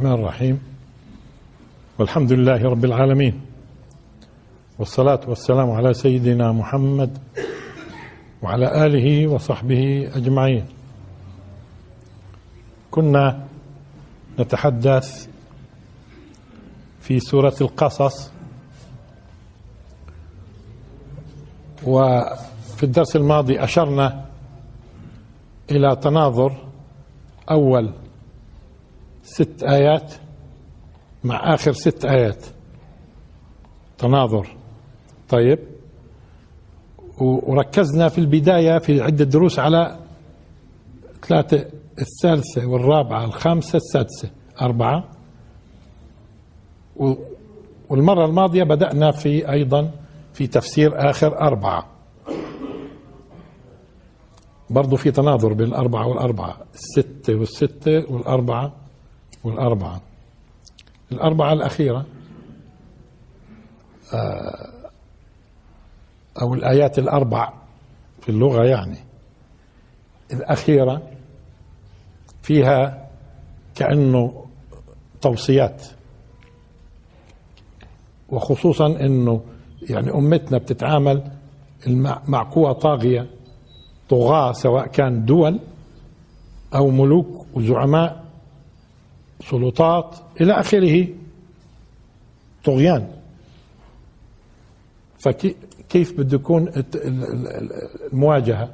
الرحمن الرحيم. والحمد لله رب العالمين. والصلاة والسلام على سيدنا محمد وعلى آله وصحبه أجمعين. كنا نتحدث في سورة القصص وفي الدرس الماضي أشرنا إلى تناظر أول ست آيات مع آخر ست آيات. تناظر. طيب. وركزنا في البداية في عدة دروس على ثلاثة الثالثة والرابعة الخامسة السادسة أربعة. والمرة الماضية بدأنا في أيضا في تفسير آخر أربعة. برضو في تناظر بين الأربعة والأربعة الستة والستة والأربعة. والأربعة. الأربعة الأخيرة آه، أو الآيات الأربع في اللغة يعني. الأخيرة فيها كأنه توصيات وخصوصا أنه يعني أمتنا بتتعامل مع قوى طاغية طغاة سواء كان دول أو ملوك وزعماء سلطات إلى آخره. طغيان. فكيف بده يكون المواجهة؟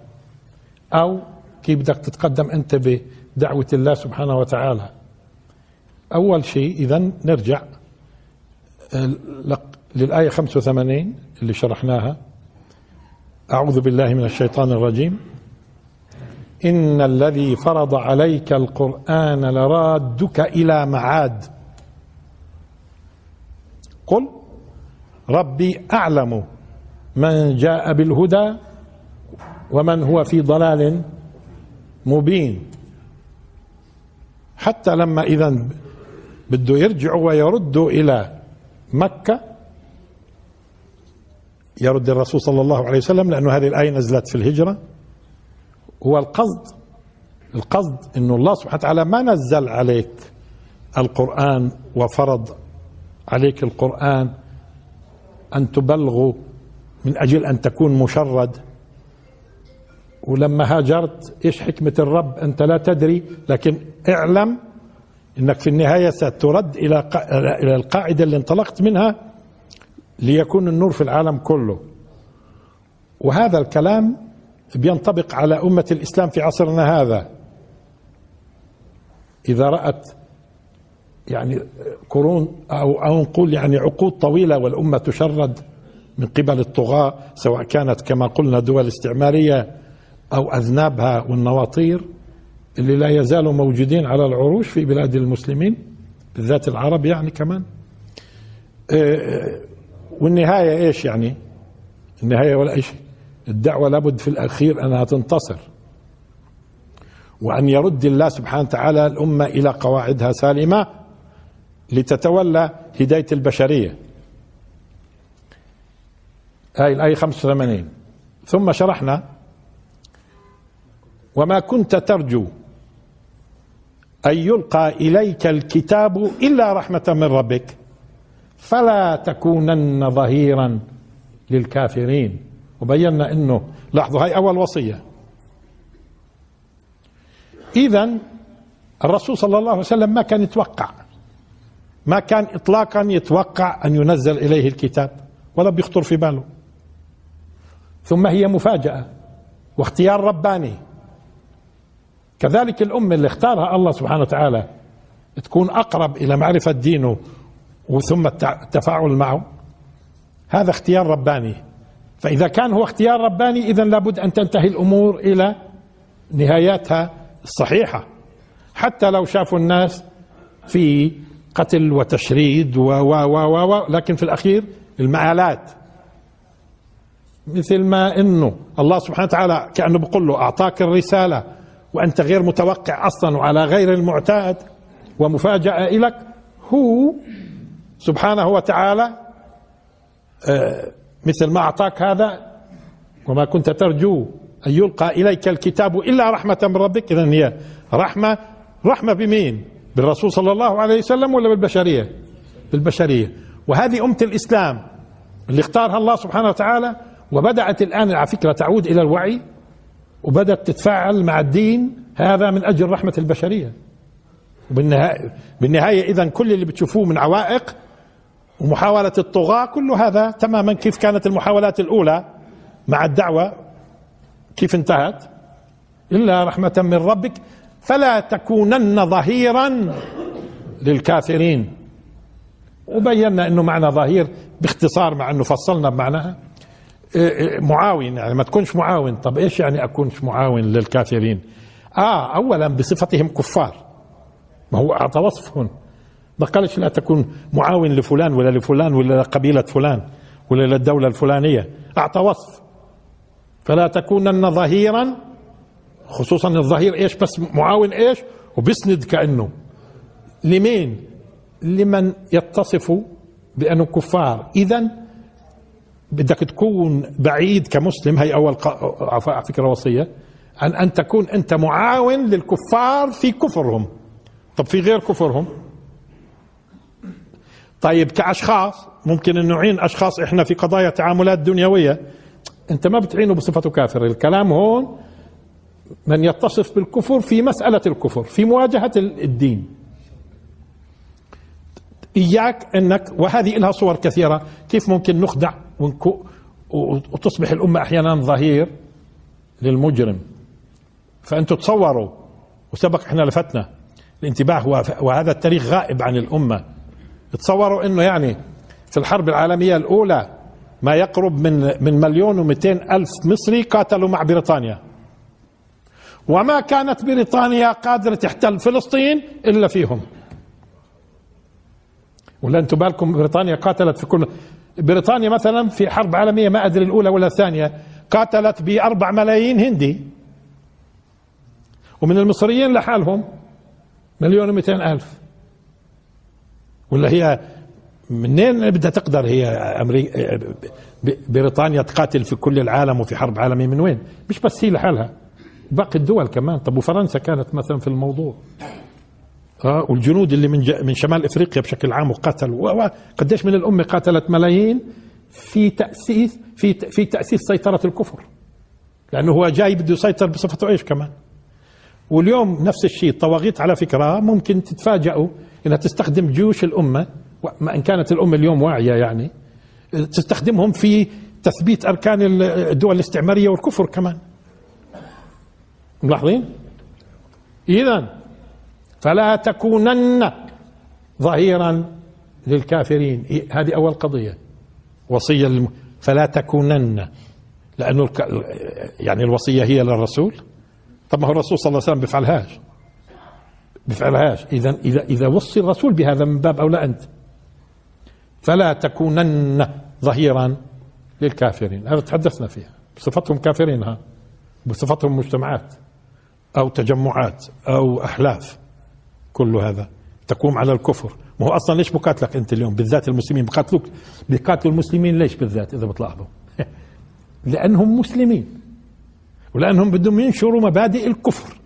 أو كيف بدك تتقدم أنت بدعوة الله سبحانه وتعالى؟ أول شيء إذا نرجع للآية 85 اللي شرحناها. أعوذ بالله من الشيطان الرجيم. إن الذي فرض عليك القرآن لرادك إلى معاد. قل ربي أعلم من جاء بالهدى ومن هو في ضلال مبين. حتى لما إذا بده يرجعوا ويردوا إلى مكة يرد الرسول صلى الله عليه وسلم لأنه هذه الآية نزلت في الهجرة. هو القصد القصد إنه الله سبحانه وتعالى ما نزل عليك القرآن وفرض عليك القرآن أن تبلغه من أجل أن تكون مشرد. ولما هاجرت إيش حكمة الرب؟ أنت لا تدري لكن اعلم أنك في النهاية سترد إلى إلى القاعدة اللي انطلقت منها ليكون النور في العالم كله. وهذا الكلام بينطبق على أمة الإسلام في عصرنا هذا. إذا رأت يعني قرون أو أو نقول يعني عقود طويلة والأمة تشرد من قبل الطغاة سواء كانت كما قلنا دول استعمارية أو أذنابها والنواطير اللي لا يزالوا موجودين على العروش في بلاد المسلمين بالذات العرب يعني كمان. آه، والنهاية إيش يعني؟ النهاية ولا شيء الدعوة لابد في الأخير أنها تنتصر. وأن يرد الله سبحانه وتعالى الأمة إلى قواعدها سالمة لتتولى هداية البشرية. هاي الآية 85 ثم شرحنا وما كنت ترجو أن يلقى إليك الكتاب إلا رحمة من ربك فلا تكونن ظهيرا للكافرين. وبينا إنه لاحظوا هاي أول وصية. اذا الرسول صلى الله عليه وسلم ما كان يتوقع. ما كان اطلاقا يتوقع أن ينزل إليه الكتاب ولا بيخطر في باله. ثم هي مفاجأة واختيار رباني. كذلك الأمة اللي اختارها الله سبحانه وتعالى تكون أقرب إلى معرفة دينه وثم التفاعل معه. هذا اختيار رباني. فإذا كان هو اختيار رباني إذا لابد أن تنتهي الأمور إلى نهاياتها الصحيحة. حتى لو شافوا الناس في قتل وتشريد و و و و لكن في الأخير المآلات. مثل ما إنه الله سبحانه وتعالى كأنه بيقول له أعطاك الرسالة وأنت غير متوقع أصلا وعلى غير المعتاد ومفاجأة لك هو سبحانه وتعالى آه مثل ما أعطاك هذا وما كنت ترجو أن يلقى إليك الكتاب إلا رحمة من ربك. إذا هي رحمة رحمة بمين؟ بالرسول صلى الله عليه وسلم ولا بالبشرية؟ بالبشرية. وهذه أمة الإسلام اللي اختارها الله سبحانه وتعالى وبدأت الآن على فكرة تعود إلى الوعي وبدأت تتفاعل مع الدين هذا من أجل رحمة البشرية. وبالنهاية بالنهاية إذا كل اللي بتشوفوه من عوائق ومحاولة الطغاة كل هذا تماما كيف كانت المحاولات الأولى مع الدعوة؟ كيف انتهت؟ إلا رحمة من ربك فلا تكونن ظهيرا للكافرين. وبينا إنه معنى ظهير باختصار مع إنه فصلنا بمعناها. إيه، إيه، معاون يعني ما تكونش معاون. طب إيش يعني أكونش معاون للكافرين؟ آه اولا بصفتهم كفار. ما هو أعطى وصف هون. ما قالش لا تكون معاون لفلان ولا لفلان ولا لقبيلة فلان ولا للدولة الفلانية. أعطى وصف. فلا تكونن ظهيرا خصوصا الظهير إيش بس معاون إيش؟ وبيسند كأنه. لمين؟ لمن يتصف بأنه كفار. إذا بدك تكون بعيد كمسلم هي أول فكرة وصية عن أن تكون أنت معاون للكفار في كفرهم. طب في غير كفرهم؟ طيب كأشخاص ممكن أن نعين أشخاص إحنا في قضايا تعاملات دنيوية. أنت ما بتعينه بصفته كافر الكلام هون من يتصف بالكفر في مسألة الكفر في مواجهة الدين. إياك أنك وهذه لها صور كثيرة كيف ممكن نخدع وتصبح الأمة أحيانا ظهير للمجرم. فأنتم تصوروا وسبق إحنا لفتنا الانتباه وهذا التاريخ غائب عن الأمة. تصوروا أنه يعني في الحرب العالمية الأولى ما يقرب من من مليون ومئتين ألف مصري قاتلوا مع بريطانيا. وما كانت بريطانيا قادرة تحتل فلسطين إلا فيهم. ولا أنتم بالكم بريطانيا قاتلت في كل بريطانيا مثلا في حرب عالمية ما أدري الأولى ولا الثانية قاتلت بأربع ملايين هندي. ومن المصريين لحالهم مليون ومئتين ألف. ولا هي منين بدها تقدر هي أمريكا بريطانيا تقاتل في كل العالم وفي حرب عالمية من وين؟ مش بس هي لحالها. باقي الدول كمان. طب وفرنسا كانت مثلا في الموضوع. آه والجنود اللي من من شمال إفريقيا بشكل عام وقتلوا قديش من الأمة قاتلت ملايين؟ في تاسيس في في تأسيس سيطرة الكفر. لأنه هو جاي بده يسيطر بصفته إيش كمان؟ واليوم نفس الشيء الطواغيت على فكرة ممكن تتفاجئوا إنها تستخدم جيوش ما إن كانت الأمة اليوم واعية يعني تستخدمهم في تثبيت أركان الدول الاستعمارية والكفر كمان ملاحظين اذا فلا تكونن ظهيرا للكافرين هذه أول قضية وصية. فلا تكونن لأنه. يعني الوصية هي للرسول طب ما هو الرسول صلى الله عليه وسلم بيفعلهاش بيفعلهاش إذا إذا إذا وصي الرسول بهذا من باب أولى أنت. فلا تكونن ظهيرا للكافرين. هذا تحدثنا فيها. بصفتهم كافرين ها. بصفتهم مجتمعات أو تجمعات أو أحلاف. كل هذا تقوم على الكفر. ما هو أصلا ليش بقاتلك أنت اليوم؟ بالذات المسلمين بقاتلوك. بقاتلوا المسلمين ليش بالذات؟ إذا بتلاحظوا. لأنهم مسلمين. ولأنهم بدهم ينشروا مبادئ الكفر.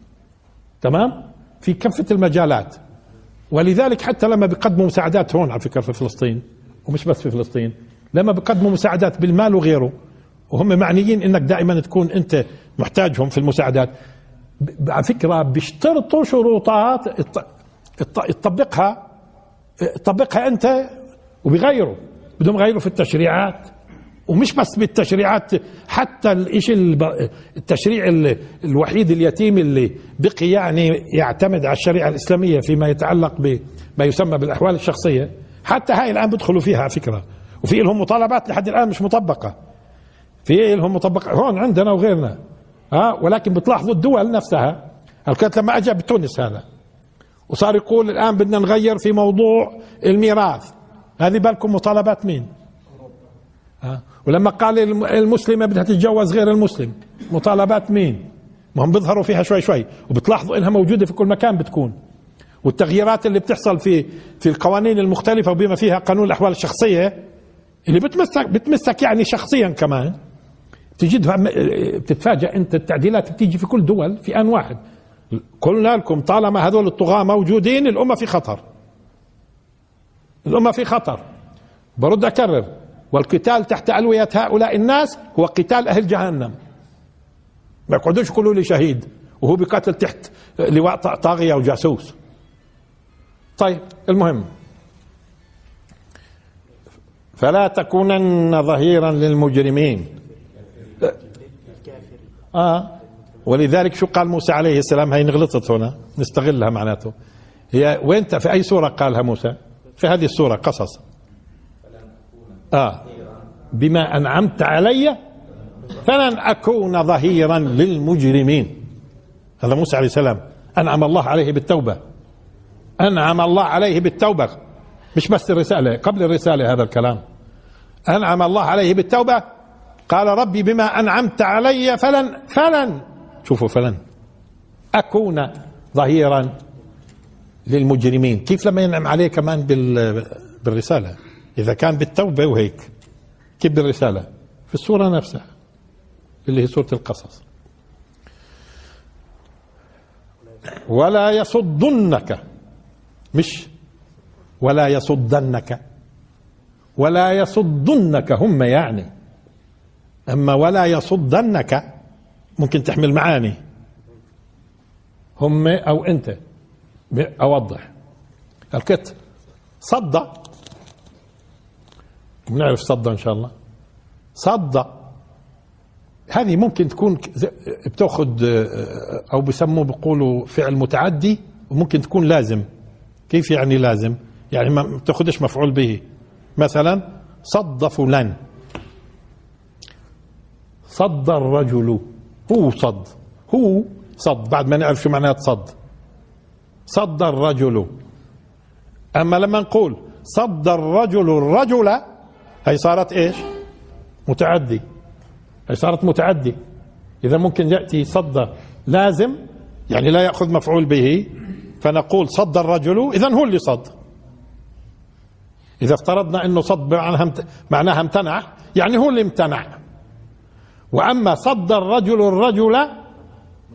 تمام؟ في كافة المجالات. ولذلك حتى لما بيقدموا مساعدات هون على فكرة في فلسطين ومش بس في فلسطين لما بيقدموا مساعدات بالمال وغيره وهم معنيين إنك دائما تكون أنت محتاجهم في المساعدات على فكرة بيشترطوا شروطات تطبقها تطبقها أنت وبيغيروا. بدهم يغيروا في التشريعات. ومش بس بالتشريعات حتى الشيء التشريع الوحيد اليتيم اللي بقي يعني يعتمد على الشريعة الإسلامية فيما يتعلق بما يسمى بالأحوال الشخصية. حتى هاي الآن بدخلوا فيها فكرة. وفي لهم مطالبات لحد الآن مش مطبقة. في لهم مطبقة. هون عندنا وغيرنا. ها؟ ولكن بتلاحظوا الدول نفسها. كانت لما أجى بتونس هذا. وصار يقول الآن بدنا نغير في موضوع الميراث. هذه بالكم مطالبات مين؟ ها؟ ولما قال المسلمه بدها تتجوز غير المسلم مطالبات مين؟ ما هم بيظهروا فيها شوي شوي وبتلاحظوا إنها موجودة في كل مكان بتكون. والتغييرات اللي بتحصل في في القوانين المختلفة وبما فيها قانون الأحوال الشخصية اللي بتمسك بتمسك يعني شخصيا كمان. تجدها بتتفاجأ أنت التعديلات بتيجي في كل دول في أن واحد. قلنا لكم طالما هذول الطغاة موجودين الأمة في خطر. الأمة في خطر. برد أكرر. والقتال تحت ألوية هؤلاء الناس هو قتال أهل جهنم. ما يقعدوش يقولوا لي شهيد وهو بقتل تحت لواء طاغية وجاسوس. طيب المهم. فلا تكونن ظهيرا للمجرمين. آه. ولذلك شو قال موسى عليه السلام؟ هي غلطت هنا نستغلها معناته. هي وين في أي سورة قالها موسى؟ في هذه السورة قصص. آه. بما أنعمت علي فلن أكون ظهيرا للمجرمين. هذا موسى عليه السلام. أنعم الله عليه بالتوبة. أنعم الله عليه بالتوبة. مش بس الرسالة قبل الرسالة هذا الكلام. أنعم الله عليه بالتوبة. قال ربي بما أنعمت علي فلن فلن. شوفوا فلن. أكون ظهيرا للمجرمين. كيف لما ينعم عليه كمان بالرسالة؟ إذا كان بالتوبة وهيك كيف بالرساله في السورة نفسها اللي هي سورة القصص. ولا يصدنك مش ولا يصدنك ولا يصدنك هم يعني. أما ولا يصدنك ممكن تحمل معاني. هم أو أنت أوضح. الكت صد بنعرف صد إن شاء الله. صد هذه ممكن تكون بتأخذ أو بسموه بيقولوا فعل متعدي وممكن تكون لازم. كيف يعني لازم؟ يعني ما بتأخذش مفعول به. مثلا صد فلان. صد الرجل. هو صد. هو صد. بعد ما نعرف شو معناه صد. صد الرجل. أما لما نقول صد الرجل الرجل هي صارت إيش؟ متعدي. هي صارت متعدي. إذا ممكن يأتي صد لازم يعني لا يأخذ مفعول به فنقول صد الرجل اذا هو اللي صد. إذا افترضنا إنه صد معناها امتنع يعني هو اللي امتنع. وأما صد الرجل الرجل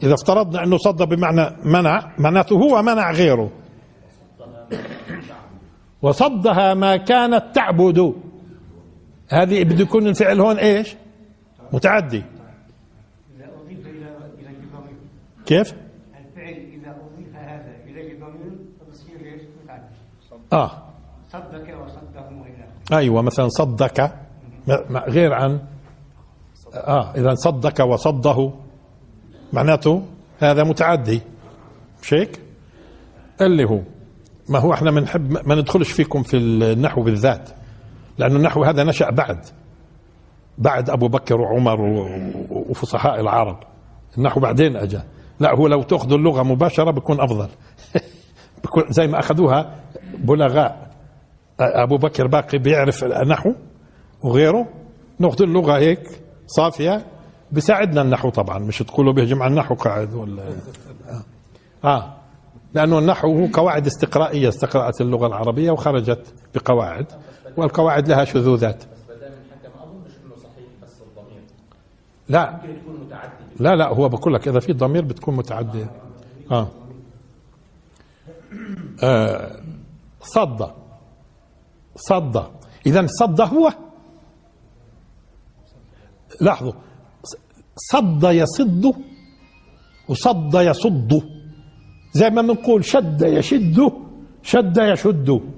إذا افترضنا إنه صد بمعنى منع معناته هو منع غيره. وصدها ما كانت تعبد. هذه بده يكون الفعل هون إيش؟ متعدي. كيف الفعل إذا أضيف هذا إلى ضمير فبصير إيش؟ متعدي. آه. صدك وصدهم أيوه مثلا صدك غير عن آه إذا صدك وصده معناته هذا متعدي. مش هيك؟ اللي هو ما هو إحنا بنحب ما ندخلش فيكم في النحو بالذات. لأنه النحو هذا نشأ بعد بعد أبو بكر وعمر وفصحاء العرب. النحو بعدين اجى لا هو لو تأخذوا اللغة مباشرة بيكون أفضل. بيكون زي ما أخذوها بلغاء أبو بكر باقي بيعرف النحو وغيره. نأخذ اللغة هيك صافية. بيساعدنا النحو طبعا. مش تقولوا بيهجم على النحو قاعد ولا؟ آه. لأنه النحو هو قواعد استقرائية استقرأت اللغة العربية وخرجت بقواعد. والقواعد لها شذوذات. لا. لا لا هو بقول لك إذا في ضمير بتكون متعدية. آه, آه. صد. صد. اذا صد هو؟ لاحظوا. صد يصد وصد يصد. زي ما بنقول شد يشد شد يشد.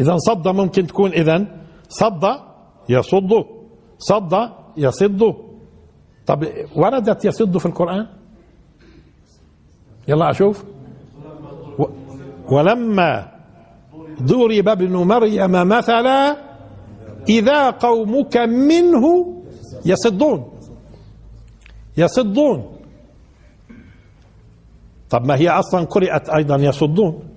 إذا صد ممكن تكون اذا صد يصد. صد يصد. طب وردت يصد في القرآن؟ يلا أشوف. ولما ضرب ابن مريم مثلا إذا قومك منه يصدون. يصدون. طب ما هي أصلا قرئت أيضا يصدون.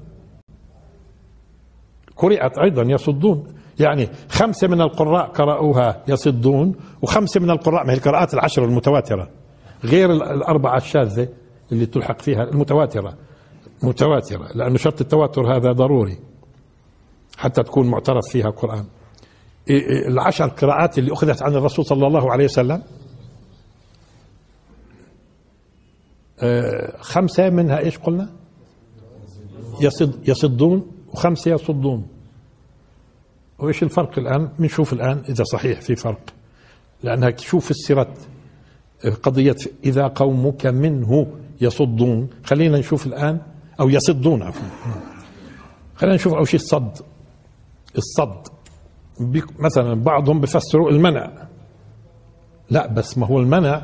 قرئت أيضا يصدون. يعني خمسة من القراء قرأوها يصدون وخمسة من القراء ما هي القراءات العشر المتواترة غير الأربعة الشاذة اللي تلحق فيها المتواترة. متواترة لأنه شرط التواتر هذا ضروري حتى تكون معترف فيها القرآن. العشر قراءات اللي أخذت عن الرسول صلى الله عليه وسلم آه خمسة منها إيش قلنا؟ يصد يصدون. وخمسة يصدون. وإيش الفرق الآن؟ بنشوف الآن إذا صحيح في فرق. لأنها شوف السيرة قضية إذا قومك منه يصدون. خلينا نشوف الآن أو يصدون عفوا. خلينا نشوف أول شيء الصد. الصد مثلا بعضهم بفسروا المنع. لا بس ما هو المنع؟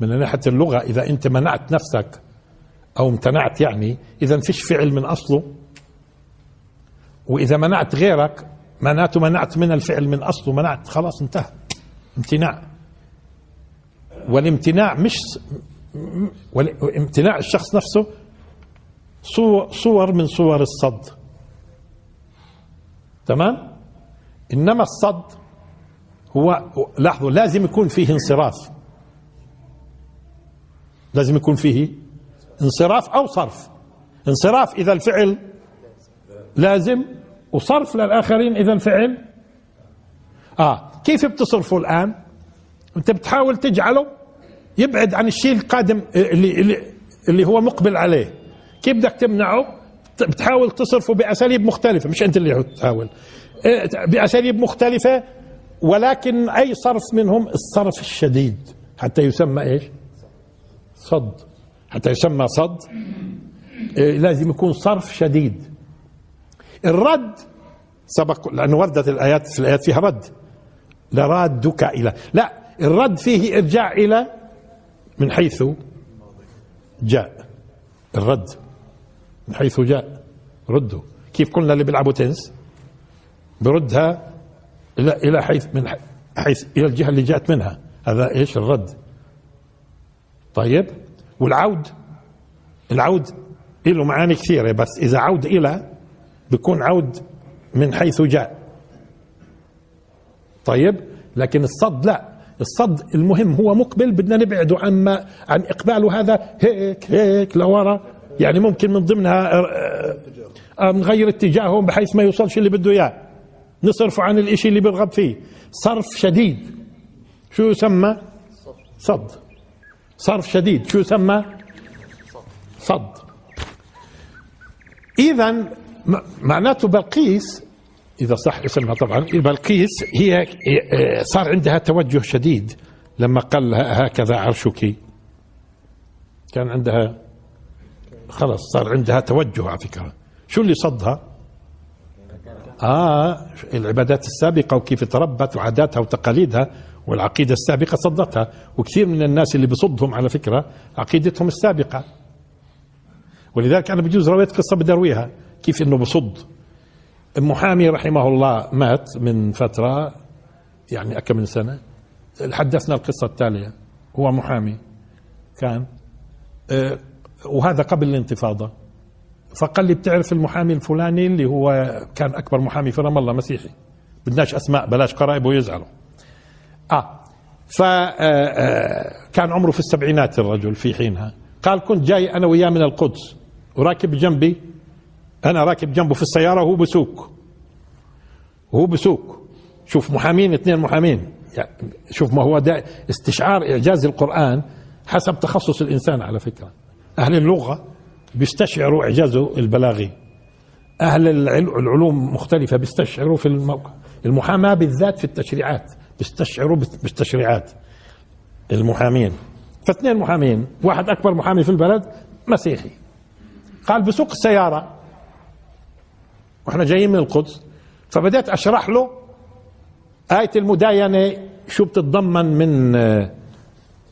من ناحية اللغة إذا أنت منعت نفسك أو امتنعت يعني إذا فيش فعل من أصله. وإذا منعت غيرك معناته منعت من الفعل من أصله منعت خلاص انتهى. امتناع. والامتناع مش امتناع الشخص نفسه صور من صور الصد. تمام؟ إنما الصد هو لاحظوا لازم يكون فيه انصراف. لازم يكون فيه انصراف أو صرف. انصراف إذا الفعل لازم وصرف للآخرين إذا الفعل آه كيف بتصرفه الآن؟ أنت بتحاول تجعله يبعد عن الشيء القادم اللي اللي, اللي هو مقبل عليه. كيف بدك تمنعه؟ بتحاول تصرفه بأساليب مختلفة مش أنت اللي تحاول. إيه، بأساليب مختلفة ولكن أي صرف منهم؟ الصرف الشديد. حتى يسمى إيش؟ صد. حتى يسمى صد. إيه، لازم يكون صرف شديد. الرد سبق لأنه وردت الآيات في الآيات فيها رد. لرادك إلى لا الرد فيه إرجاع إلى من حيث جاء. الرد من حيث جاء. رده. كيف قلنا اللي بيلعبوا تنس بردها إلى إلى حيث من حيث إلى الجهة اللي جاءت منها. هذا إيش؟ الرد. طيب. والعود العود له معاني كثيرة بس إذا عود إلى بيكون عود من حيث جاء. طيب؟ لكن الصد لا. الصد المهم هو مقبل بدنا نبعده عن عن إقباله هذا هيك هيك لورا. يعني ممكن من ضمنها آه، آه، نغير اتجاههم بحيث ما يوصلش اللي بده إياه. نصرفه عن الإشي اللي بيرغب فيه. صرف شديد. شو يسمى؟ صد. صرف شديد. شو يسمى؟ صد. اذا معناته بلقيس إذا صح اسمها طبعا بلقيس هي آه، صار عندها توجه شديد لما قال هكذا عرشك. كان عندها خلص صار عندها توجه على فكرة. شو اللي صدها؟ آه العبادات السابقة وكيف تربت وعاداتها وتقاليدها والعقيدة السابقة صدتها. وكثير من الناس اللي بصدهم على فكرة عقيدتهم السابقة. ولذلك أنا بجوز رويت قصة بدي ارويها كيف إنه بصد. المحامي رحمه الله مات من فترة يعني أكم من سنة. حدثنا القصة التالية. هو محامي كان آه، وهذا قبل الانتفاضة. فقال لي بتعرف المحامي الفلاني اللي هو كان أكبر محامي في رام الله مسيحي بدناش أسماء بلاش قرائبه يزعلوا آه فكان آه، عمره في السبعينات الرجل في حينها. قال كنت جاي أنا وياه من القدس وراكب جنبي أنا راكب جنبه في السيارة وهو بسوق. وهو بسوق. شوف محامين اثنين محامين. يعني شوف ما هو ده استشعار إعجاز القرآن حسب تخصص الإنسان على فكرة. أهل اللغة بيستشعروا اعجازه البلاغي. أهل العلوم مختلفة بيستشعروا في الموقع المحاماة بالذات في التشريعات. بيستشعروا بالتشريعات. المحامين. فاثنين محامين. واحد أكبر محامي في البلد مسيحي. قال بسوق السيارة وإحنا جايين من القدس. فبدأت أشرح له آية المداينة شو بتتضمن من آه،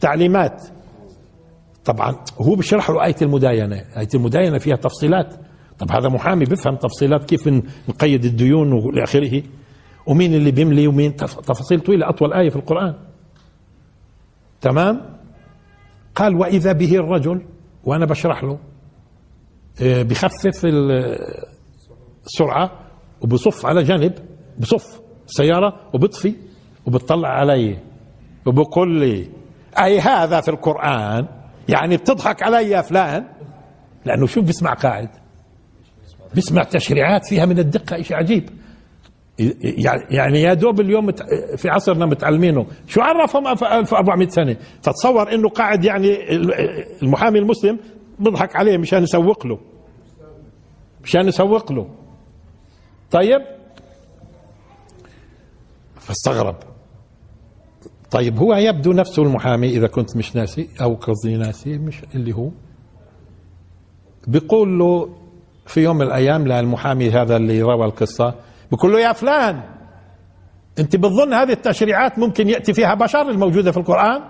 تعليمات. طبعا هو بشرح له آية المداينة. آية المداينة فيها تفصيلات. طب هذا محامي بيفهم تفصيلات كيف نقيد الديون والى اخره ومين اللي بيملي ومين؟ تفاصيل طويلة أطول آية في القرآن. تمام؟ قال وإذا به الرجل وأنا بشرح له آه، بخفف سرعة وبصف على جانب بصف سيارة وبطفي وبتطلع علي وبقول لي أي هذا في القرآن؟ يعني بتضحك علي يا فلان؟ لأنه شو بيسمع قاعد؟ بيسمع تشريعات فيها من الدقة شيء عجيب. يعني يا دوب اليوم في عصرنا متعلمينه. شو عرفهم 1400 سنة؟ تتصور إنه قاعد يعني المحامي المسلم بضحك عليه مشان يسوق له. مشان يسوق له. طيب؟ فاستغرب. طيب هو يبدو نفسه المحامي إذا كنت مش ناسي أو قصدي ناسي مش اللي هو. بيقول له في يوم من الأيام للمحامي هذا اللي روى القصة بيقول له يا فلان أنت بتظن هذه التشريعات ممكن يأتي فيها بشر الموجودة في القرآن؟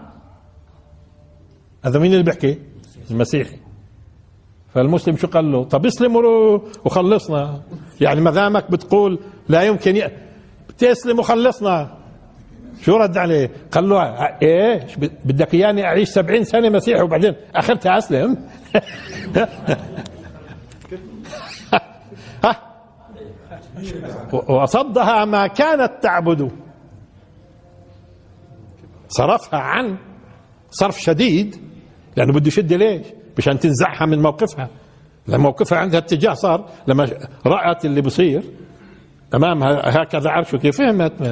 هذا مين اللي بيحكي؟ المسيحي. فالمسلم شو قال له؟ طب اسلم وخلصنا. يعني ما دامك بتقول لا يمكن ي... بتسلم وخلصنا. شو رد عليه؟ قال له إيه بدك إياني أعيش سبعين سنة مسيحي وبعدين اخرتها أسلم. وصدها ما كانت تعبد. صرفها عن صرف شديد. لأنه بده يشد ليش؟ مشان تنزعها من موقفها. لما موقفها عندها اتجاه صار لما رأت اللي بصير امامها هكذا عرشك فهمت؟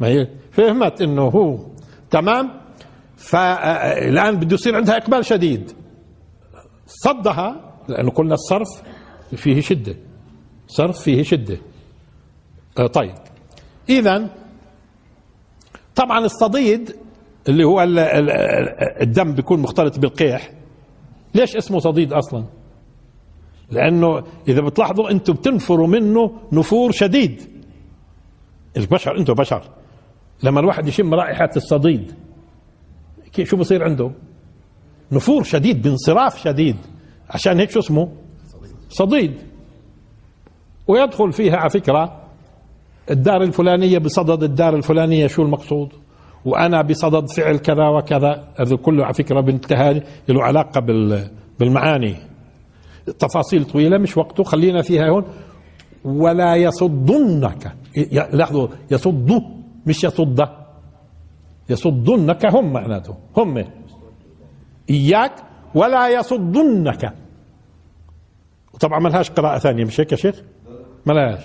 ما هي فهمت إنه هو. تمام؟ فالان بده يصير عندها إقبال شديد. صدها لأنه قلنا الصرف فيه شدة. صرف فيه شدة. آه، طيب. اذا طبعا الصديد اللي هو الدم بيكون مختلط بالقيح. ليش اسمه صديد أصلا؟ لأنه إذا بتلاحظوا أنتم بتنفروا منه نفور شديد. البشر أنتم بشر. لما الواحد يشم رائحة الصديد شو بصير عنده؟ نفور شديد بانصراف شديد. عشان هيك شو اسمه؟ صديد. ويدخل فيها على فكرة الدار الفلانية بصدد الدار الفلانية شو المقصود؟ وأنا بصدد فعل كذا وكذا. هذا كله على فكرة بانتهى له علاقة بالمعاني. تفاصيل طويلة مش وقته خلينا فيها هون. ولا يصدنك. لاحظوا يصد مش يصد. يصدنك هم معناته. هم. إياك ولا يصدنك. طبعا ما لهاش قراءة ثانية مش هيك يا شيخ؟ ما لهاش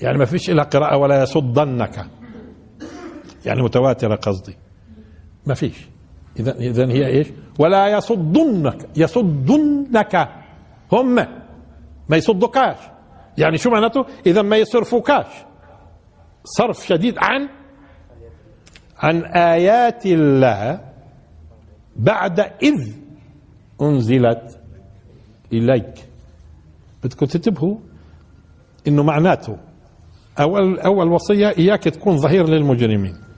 يعني ما فيش لها قراءة ولا يصدنك. يعني متواترة قصدي. ما فيش. إذا إذا هي إيش؟ ولا يصدنك يصدنك هم. ما يصدكاش. يعني شو معناته؟ إذا ما يصرفوكاش. صرف شديد عن عن آيات الله بعد إذ أنزلت إليك. بدكم تنتبهوا إنه معناته أول أول وصية إياك تكون ظهير للمجرمين.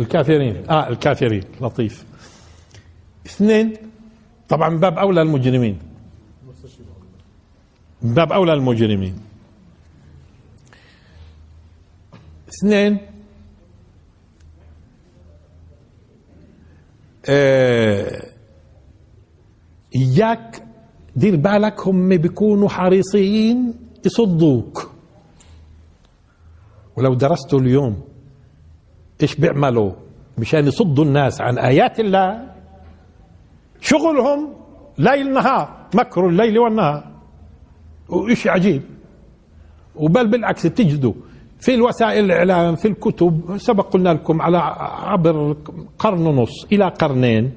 الكافرين. آه الكافرين. لطيف. اثنين طبعا باب أولى المجرمين. باب أولى المجرمين. اثنين آه إياك دير بالك هم بيكونوا حريصين يصدوك. ولو درستوا اليوم إيش بيعملوا؟ مشان يصدوا الناس عن آيات الله. شغلهم ليل نهار مكر الليل والنهار. وإيش عجيب. وبل بالعكس تجدوا في الوسائل الإعلام في الكتب سبق قلنا لكم على عبر قرن ونص إلى قرنين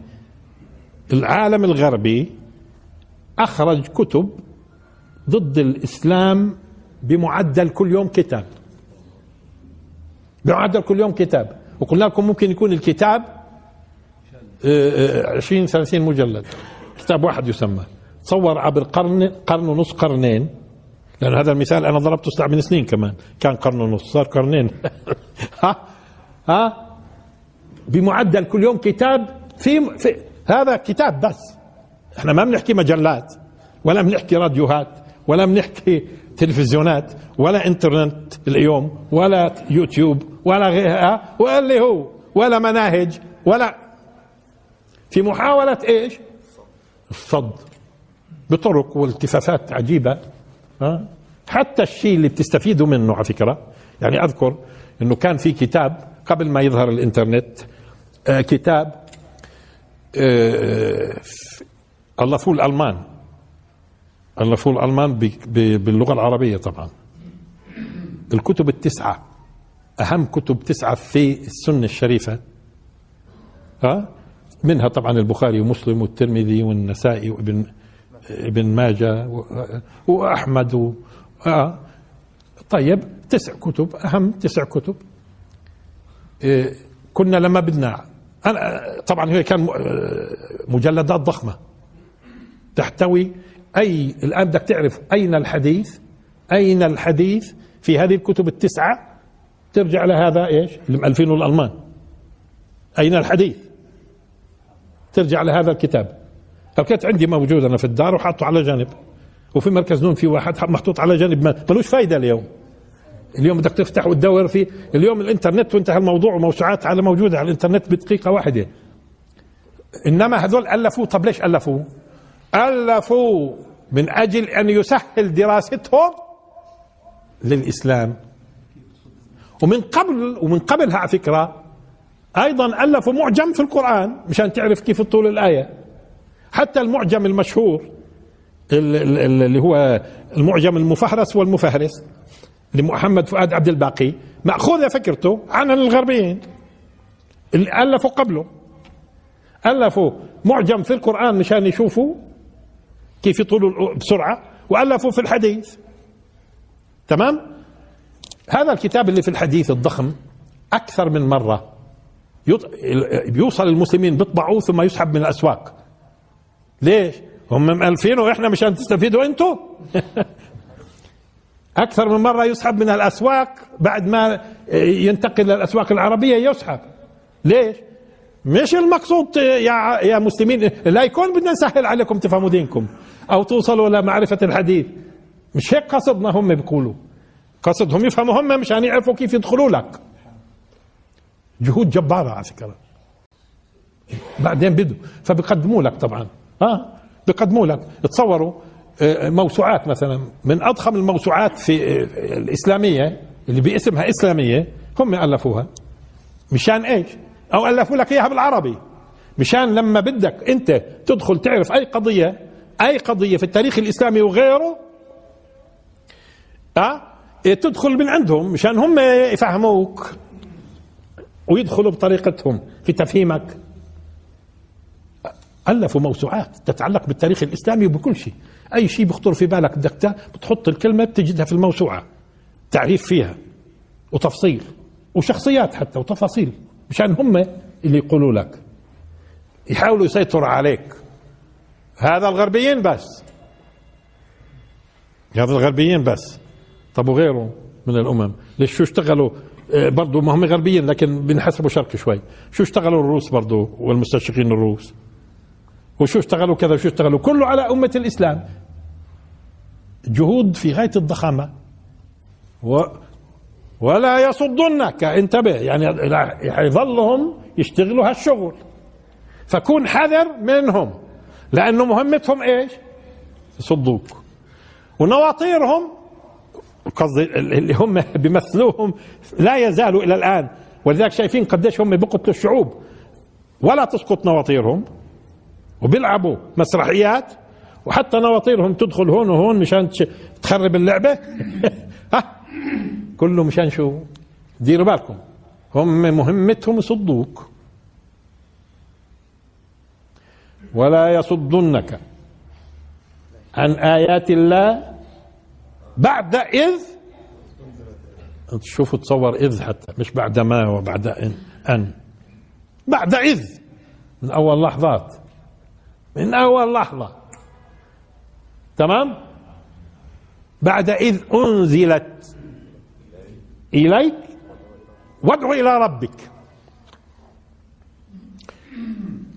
العالم الغربي أخرج كتب ضد الإسلام بمعدل كل يوم كتاب بيعدل كل يوم كتاب. وقلنا لكم ممكن يكون الكتاب 20 آه، 30 آه، مجلد. كتاب واحد يسمى. تصور عبر قرن قرن ونص قرنين. لأن هذا المثال أنا ضربته سبع من سنين كمان. كان قرن ونص صار قرنين. ها؟ ها؟ بمعدل كل يوم كتاب في, في هذا كتاب بس. إحنا ما بنحكي مجلات ولا بنحكي راديوهات ولا بنحكي تلفزيونات ولا إنترنت اليوم ولا يوتيوب ولا غيرها واللي هو ولا مناهج ولا في محاولة إيش؟ الصد بطرق والتفافات عجيبة حتى الشيء اللي بتستفيدوا منه على فكرة يعني أذكر أنه كان في كتاب قبل ما يظهر الإنترنت آه كتاب آه الله فول الألمان ألفوه الألمان باللغة العربية طبعا. الكتب التسعة. أهم كتب تسعة في السنة الشريفة. ها؟ منها طبعا البخاري ومسلم والترمذي والنسائي وابن ابن ماجه وأحمد و آه. طيب تسع كتب أهم تسع كتب. إيه كنا لما بدنا. أنا طبعا هي كان مجلدات ضخمة. تحتوي اي الآن بدك تعرف أين الحديث؟ أين الحديث في هذه الكتب التسعة؟ ترجع لهذا إيش؟ اللي مؤلفينه الألمان. أين الحديث؟ ترجع لهذا الكتاب. كانت عندي موجود أنا في الدار وحاطه على جنب وفي مركز نون في واحد محطوط على جنب ما ملوش فايدة اليوم. اليوم بدك تفتح وتدور فيه. اليوم الإنترنت وانتهى الموضوع وموسوعات على موجودة على الإنترنت بدقيقة واحدة. إنما هذول ألفوا. طب ليش ألفوا؟ ألفوا من أجل أن يسهل دراستهم للإسلام. ومن قبل ومن قبلها على فكرة أيضا ألفوا معجم في القرآن مشان تعرف كيف طول الآية. حتى المعجم المشهور اللي هو المعجم المفهرس والمفهرس لمحمد فؤاد عبد الباقي مأخوذة فكرته عن الغربيين. اللي ألفوا قبله. ألفوا معجم في القرآن مشان يشوفوا كيف يطولوا بسرعة وألفوا في الحديث. تمام؟ هذا الكتاب اللي في الحديث الضخم أكثر من مرة بيوصل المسلمين بيطبعوه ثم يسحب من الأسواق. ليش؟ هم مألفينه وإحنا مشان تستفيدوا أنتوا؟ أكثر من مرة يسحب من الأسواق بعد ما ينتقل للأسواق العربية يسحب. ليش؟ مش المقصود يا يا مسلمين لا يكون بدنا نسهل عليكم تفهموا دينكم أو توصلوا لمعرفه الحديث. مش هيك قصدنا هم بيقولوا. قصدهم يفهموا هم مشان يعرفوا كيف يدخلوا لك. جهود جبارة على فكرة. بعدين بدوا فبيقدموا لك طبعا. آه بيقدموا لك. تصوروا آه، موسوعات مثلا. من أضخم الموسوعات في آه، الإسلامية اللي باسمها إسلامية هم ألفوها. مشان إيش؟ أو ألفوا لك إياها بالعربي. مشان لما بدك أنت تدخل تعرف أي قضية أي قضية في التاريخ الإسلامي وغيره آه تدخل من عندهم مشان هم يفهموك ويدخلوا بطريقتهم في تفهيمك. ألفوا موسوعات تتعلق بالتاريخ الإسلامي وبكل شيء. أي شيء بيخطر في بالك بدك بتحط الكلمة بتجدها في الموسوعة. تعريف فيها وتفصيل وشخصيات حتى وتفاصيل مشان هم اللي يقولوا لك. يحاولوا يسيطروا عليك. هذا الغربيين بس. هذا الغربيين بس. طب وغيره من الأمم. ليش شو اشتغلوا؟ آه، برضه ما هم غربيين لكن بنحسبوا شرق شوي. شو اشتغلوا الروس برضه والمستشرقين الروس؟ وشو اشتغلوا كذا وشو اشتغلوا؟ كله على أمة الإسلام. جهود في غاية الضخامة. و ولا يصدنك. انتبه يعني يظلهم يشتغلوا هالشغل. فكون حذر منهم. لأنه مهمتهم إيش؟ يصدوك ونواطيرهم قصدي اللي هم بيمثلوهم لا يزالوا إلى الآن. ولذلك شايفين قديش هم بقتلوا الشعوب. ولا تسقط نواطيرهم وبيلعبوا مسرحيات وحتى نواطيرهم تدخل هون وهون مشان تخرب اللعبة. ها؟ كله مشان شو؟ ديروا بالكم. هم مهمتهم يصدوك. ولا يصدنك عن آيات الله بعد إذ شوفوا تصور إذ حتى مش بعد ما وبعد إن أن. بعد إذ من أول لحظات. من أول لحظة. تمام؟ بعد إذ أنزلت إليك وادعو إلى ربك.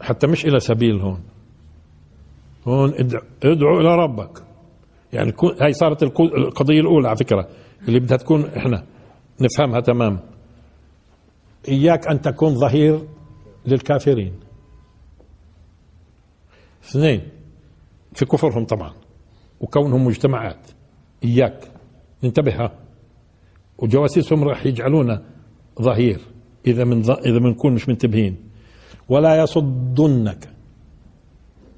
حتى مش إلى سبيل هون. هون ادعو إلى ربك. يعني هاي صارت القضية الأولى على فكرة اللي بدها تكون إحنا نفهمها تمام. إياك أن تكون ظهير للكافرين. اثنين في كفرهم طبعا وكونهم مجتمعات إياك انتبه وجواسيسهم راح يجعلونا ظهير إذا من ظ... إذا بنكون مش منتبهين. ولا يصدنك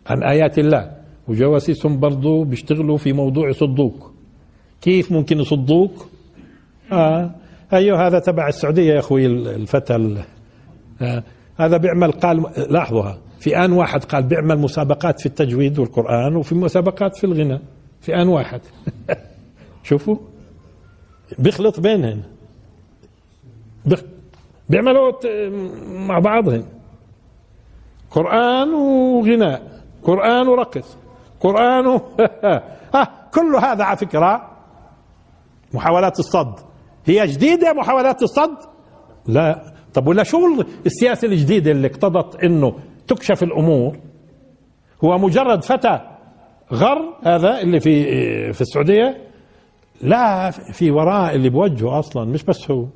عن آيات الله. وجواسيسهم برضو بيشتغلوا في موضوع يصدوك كيف ممكن يصدوك آه أيوه هذا تبع السعودية يا أخوي الفتى آه هذا بيعمل قال لاحظوها في آن واحد قال بيعمل مسابقات في التجويد والقرآن وفي مسابقات في الغناء. في آن واحد. شوفوا. بيخلط بينهن. بيعملوا مع بعضهم قرآن وغناء. قرآن ورقص. قرآن و... آه كل هذا على فكرة محاولات الصد. هي جديدة محاولات الصد؟ لا. طب ولا شو السياسة الجديدة اللي اقتضت إنه تكشف الأمور؟ هو مجرد فتى غر هذا اللي في في السعودية؟ لا في وراء اللي بوجهه أصلا مش بس هو.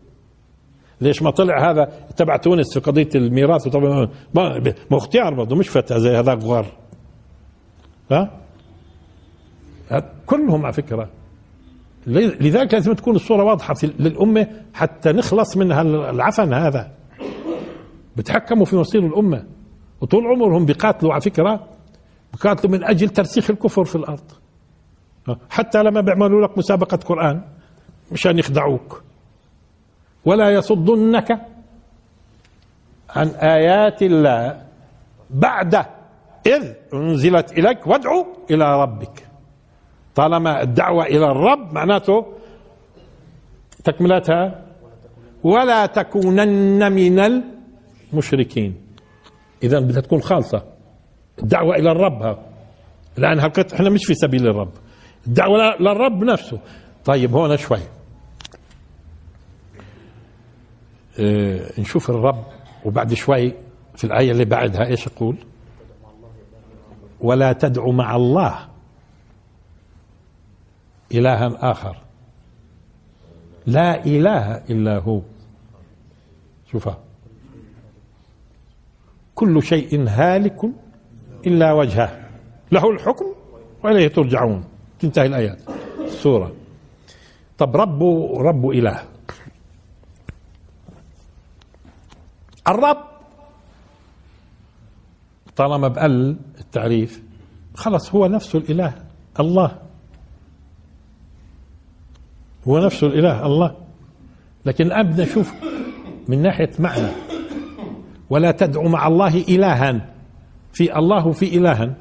ليش ما طلع هذا؟ تبع تونس في قضية الميراث طبعا ما اختيار برضه مش فتى زي هذاك غار ها؟ كلهم على فكرة. لذلك لازم تكون الصورة واضحة للأمة حتى نخلص من العفن هذا. بتحكموا في مصير الأمة. وطول عمرهم بيقاتلوا على فكرة. بيقاتلوا من أجل ترسيخ الكفر في الأرض. حتى لما بيعملوا لك مسابقة قرآن مشان يخدعوك. ولا يصدنك عن آيات الله بعد إذ أنزلت إليك وادعو إلى ربك. طالما الدعوة إلى الرب معناته تكملتها ولا تكونن من المشركين. إذا بدها تكون خالصة. الدعوة إلى الرب ها. الآن إحنا مش في سبيل الرب. الدعوة للرب نفسه. طيب هون شوي. آه نشوف الرب وبعد شوي في الآية اللي بعدها إيش يقول؟ ولا تدع مع الله. إلها آخر. لا إله إلا هو. شوفها كل شيء هالك إلا وجهه. له الحكم وإليه ترجعون. تنتهي الآيات. السورة طب رب رب إله. الرب طالما بقل التعريف خلص هو نفسه الإله الله. هو نفسه الإله الله. لكن الآن بدنا نشوف من ناحية معنى. ولا تدعو مع الله إلها. في الله وفي إلها.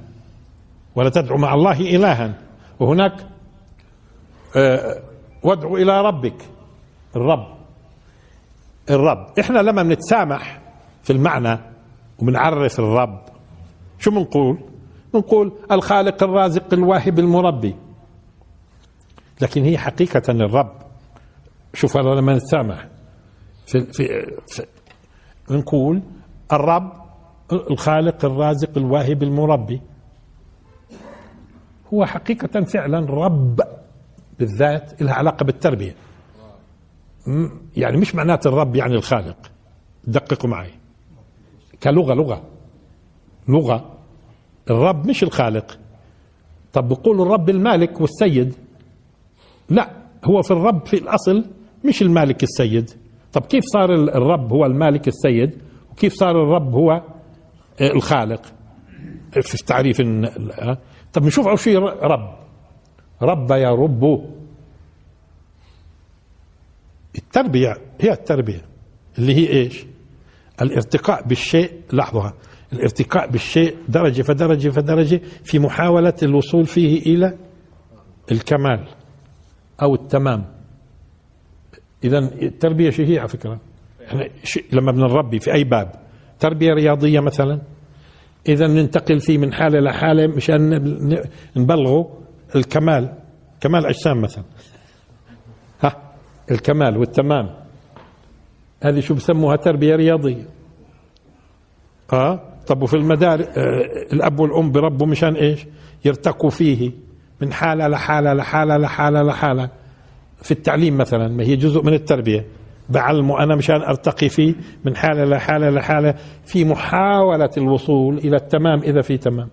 ولا تدعو مع الله إلها. وهناك آه، وادعو إلى ربك. الرب. الرب. إحنا لما بنتسامح في المعنى وبنعرف الرب شو بنقول بنقول الخالق الرازق الواهب المربي. لكن هي حقيقة الرب شوف لما نتسامح في, في, في نقول الرب الخالق الرازق الواهب المربي. هو حقيقة فعلا رب بالذات لها علاقة بالتربية. يعني مش معنات الرب يعني الخالق. دققوا معي. كلغة لغة. لغة. الرب مش الخالق. طب بقول الرب المالك والسيد. لا هو في الرب في الأصل مش المالك السيد. طب كيف صار الرب هو المالك السيد؟ وكيف صار الرب هو آه، الخالق؟ في تعريف طب نشوف أول شيء رب. رب يرب التربية هي التربية. اللي هي إيش؟ الارتقاء بالشيء. لحظها الارتقاء بالشيء درجة فدرجة فدرجة في محاولة الوصول فيه إلى الكمال أو التمام. إذا التربية شيء هي على فكرة. إحنا لما بنربي في أي باب. تربية رياضية مثلا. إذا ننتقل فيه من حالة لحالة مشان نبلغه الكمال. كمال أجسام مثلا. ها الكمال والتمام. هذه شو بسموها؟ تربية رياضية. آه. طب وفي المدارس آه الأب والأم بربوا مشان إيش؟ يرتقوا فيه من حالة لحالة لحالة لحالة لحالة. في التعليم مثلا ما هي جزء من التربية. بعلمه أنا مشان أرتقي فيه من حالة لحالة لحالة في محاولة الوصول إلى التمام إذا في تمام.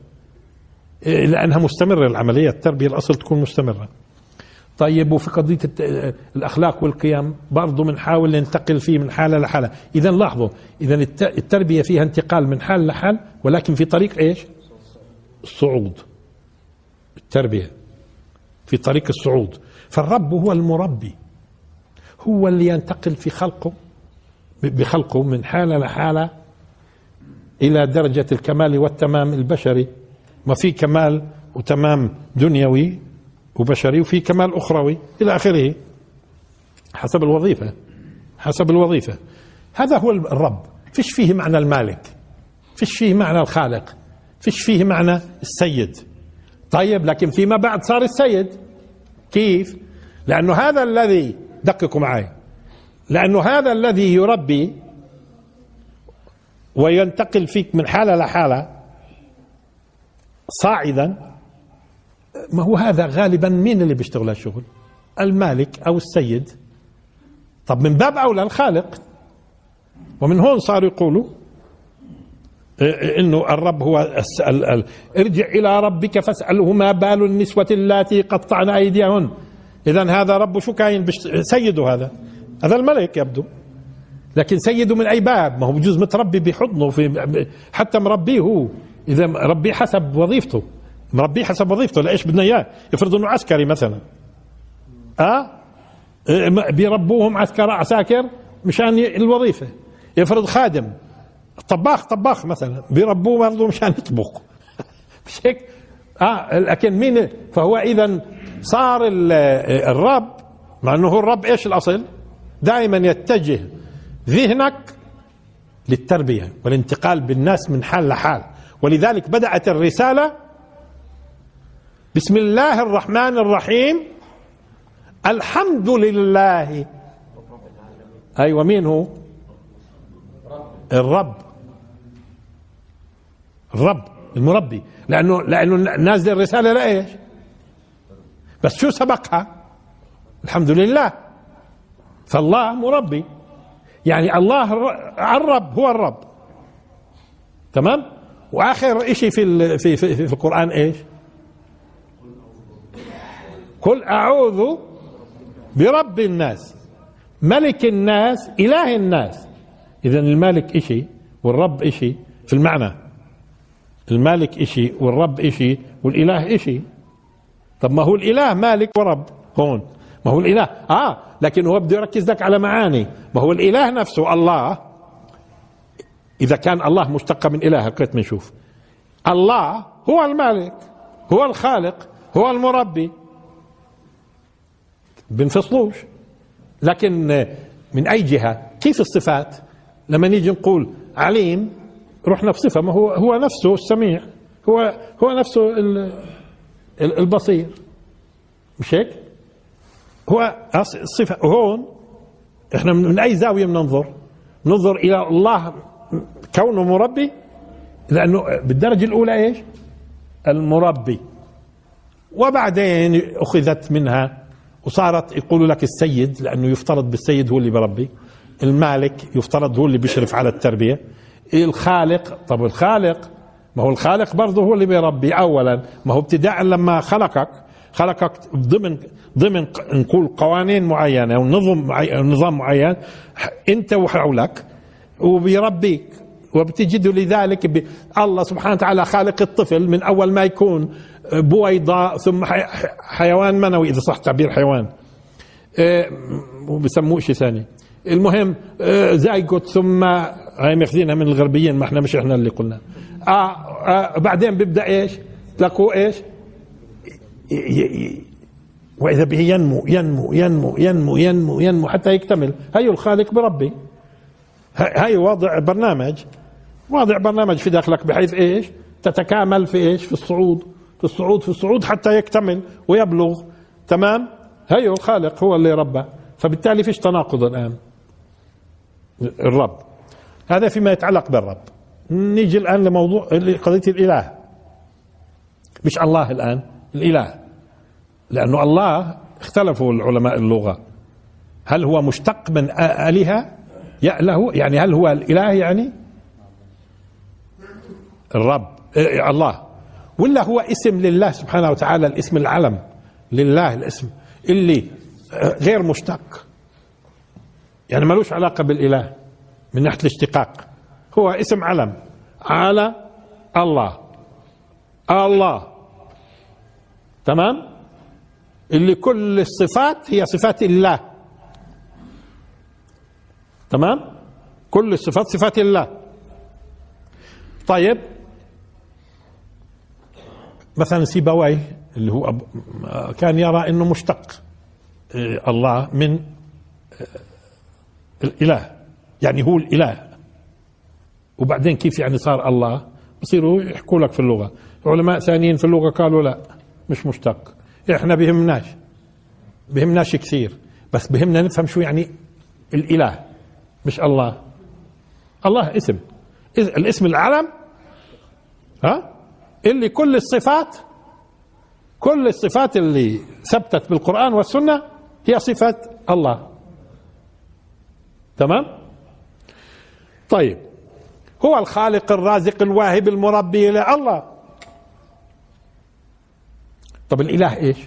إيه، لأنها مستمرة العملية التربية الأصل تكون مستمرة. طيب وفي قضية الأخلاق والقيم برضه بنحاول ننتقل فيه من حالة لحالة. إذا لاحظوا إذا التربية فيها انتقال من حال لحال ولكن في طريق إيش؟ الصعود التربية في طريق الصعود. فالرب هو المربي هو اللي ينتقل في خلقه بخلقه من حالة لحالة إلى درجة الكمال والتمام البشري. وفي كمال وتمام دنيوي وبشري وفي كمال أخروي إلى آخره حسب الوظيفة حسب الوظيفة. هذا هو الرب. فيش فيه معنى المالك. فيش فيه معنى الخالق. فيش فيه معنى السيد. طيب لكن فيما بعد صار السيد. كيف؟ لأنه هذا الذي دققوا معي. لأنه هذا الذي يربي وينتقل فيك من حالة لحالة صاعدا ما هو هذا غالبا مين اللي بيشتغل هالشغل المالك أو السيد. طب من باب أولى الخالق. ومن هون صاروا يقولوا إنه الرب هو ال ارجع إلى ربك فاسأله ما بال النسوة اللاتي قطعن أيديهن. اذا هذا رب شو كاين سيده هذا؟ هذا الملك يبدو. لكن سيده من أي باب؟ ما هو بجوز متربي بحضنه في حتى مربيه هو. اذا مربيه حسب وظيفته. مربيه حسب وظيفته لايش بدنا إياه؟ يفرض إنه عسكري مثلا. آه بيربوهم عسكر عساكر مشان الوظيفة. يفرض خادم طباخ طباخ مثلا بيربوه برضه مشان يطبخ. مش هيك؟ آه لكن مين؟ فهو اذا صار الرب مع إنه هو الرب إيش الأصل؟ دائما يتجه ذهنك للتربية والانتقال بالناس من حال لحال. ولذلك بدأت الرسالة بسم الله الرحمن الرحيم الحمد لله أيوه مين هو الرب الرب المربي لأنه لأنه نازل الرساله لإيش؟ بس شو سبقها؟ الحمد لله فالله مربي يعني الله الرب هو الرب تمام؟ وآخر شيء في في في, في القرآن إيش؟ قل أعوذ برب الناس ملك الناس إله الناس. اذا المالك إشي والرب إشي في المعنى. المالك إشي والرب إشي والإله إشي. طب ما هو الإله مالك ورب؟ هون. ما هو الإله؟ آه لكن هو بده يركز لك على معاني. ما هو الإله نفسه؟ الله. إذا كان الله مشتق من إله هكذا بنشوف الله هو المالك هو الخالق هو المربي. بنفصلوش. لكن من أي جهة؟ كيف الصفات؟ لما نيجي نقول عليم رحنا في صفة ما هو هو نفسه السميع هو هو نفسه البصير. مش هيك؟ هو الصفه هون إحنا من أي زاوية بننظر؟ ننظر إلى الله كونه مربي؟ لأنه بالدرجة الأولى إيش؟ المربي. وبعدين أخذت منها وصارت يقولوا لك السيد لأنه يفترض بالسيد هو اللي بربي. المالك يفترض هو اللي بيشرف على التربية. الخالق طب الخالق ما هو الخالق برضه هو اللي بيربي اولا. ما هو ابتداء لما خلقك خلقك ضمن ضمن نقول قوانين معينة أو نظم معين نظام معين أنت وحولك وبيربيك. وبتجد لذلك الله سبحانه وتعالى خالق الطفل من أول ما يكون بويضة ثم حيوان منوي إذا صح تعبير حيوان. وبسموه شيء ثاني. المهم آه، زايجوت ثم هاي ماخذينها من الغربيين ما إحنا مش إحنا اللي قلنا. آه, آه بعدين بيبدأ إيش؟ تلاقوا إيش؟ وإذا به ينمو ينمو ينمو ينمو ينمو ينمو حتى يكتمل. هي الخالق بربي. هاي واضع برنامج. واضع برنامج في داخلك بحيث إيش؟ تتكامل في إيش؟ في الصعود. في الصعود في الصعود حتى يكتمل ويبلغ. تمام؟ هي الخالق هو اللي ربى. فبالتالي فيش تناقض الآن. الرب. هذا فيما يتعلق بالرب. نيجي الآن لموضوع قضية الإله. مش الله الآن الإله. لأنه الله اختلفوا العلماء اللغة. هل هو مشتق من آلهة؟ له يعني هل هو الإله يعني؟ الرب إيه الله. ولا هو اسم لله سبحانه وتعالى الاسم العلم. لله الاسم. اللي غير مشتق. يعني ملوش علاقة بالإله من ناحية الاشتقاق. هو اسم علم. على الله. الله. تمام؟ اللي كل الصفات هي صفات الله. تمام؟ كل الصفات صفات الله. طيب مثلا سيبويه اللي هو أب... كان يرى إنه مشتق إيه، الله من آه، الإله. يعني هو الإله. وبعدين كيف يعني صار الله؟ بصيروا يحكوا لك في اللغة. علماء ثانيين في اللغة قالوا لا مش مشتق. إحنا بهمناش. بهمناش كثير. بس بهمنا نفهم شو يعني الإله مش الله. الله اسم. الاسم العلم ها؟ اللي كل الصفات كل الصفات اللي ثبتت بالقرآن والسنة هي صفات الله. تمام؟ طيب. هو الخالق الرازق الواهب المربي الله. طب الإله إيش؟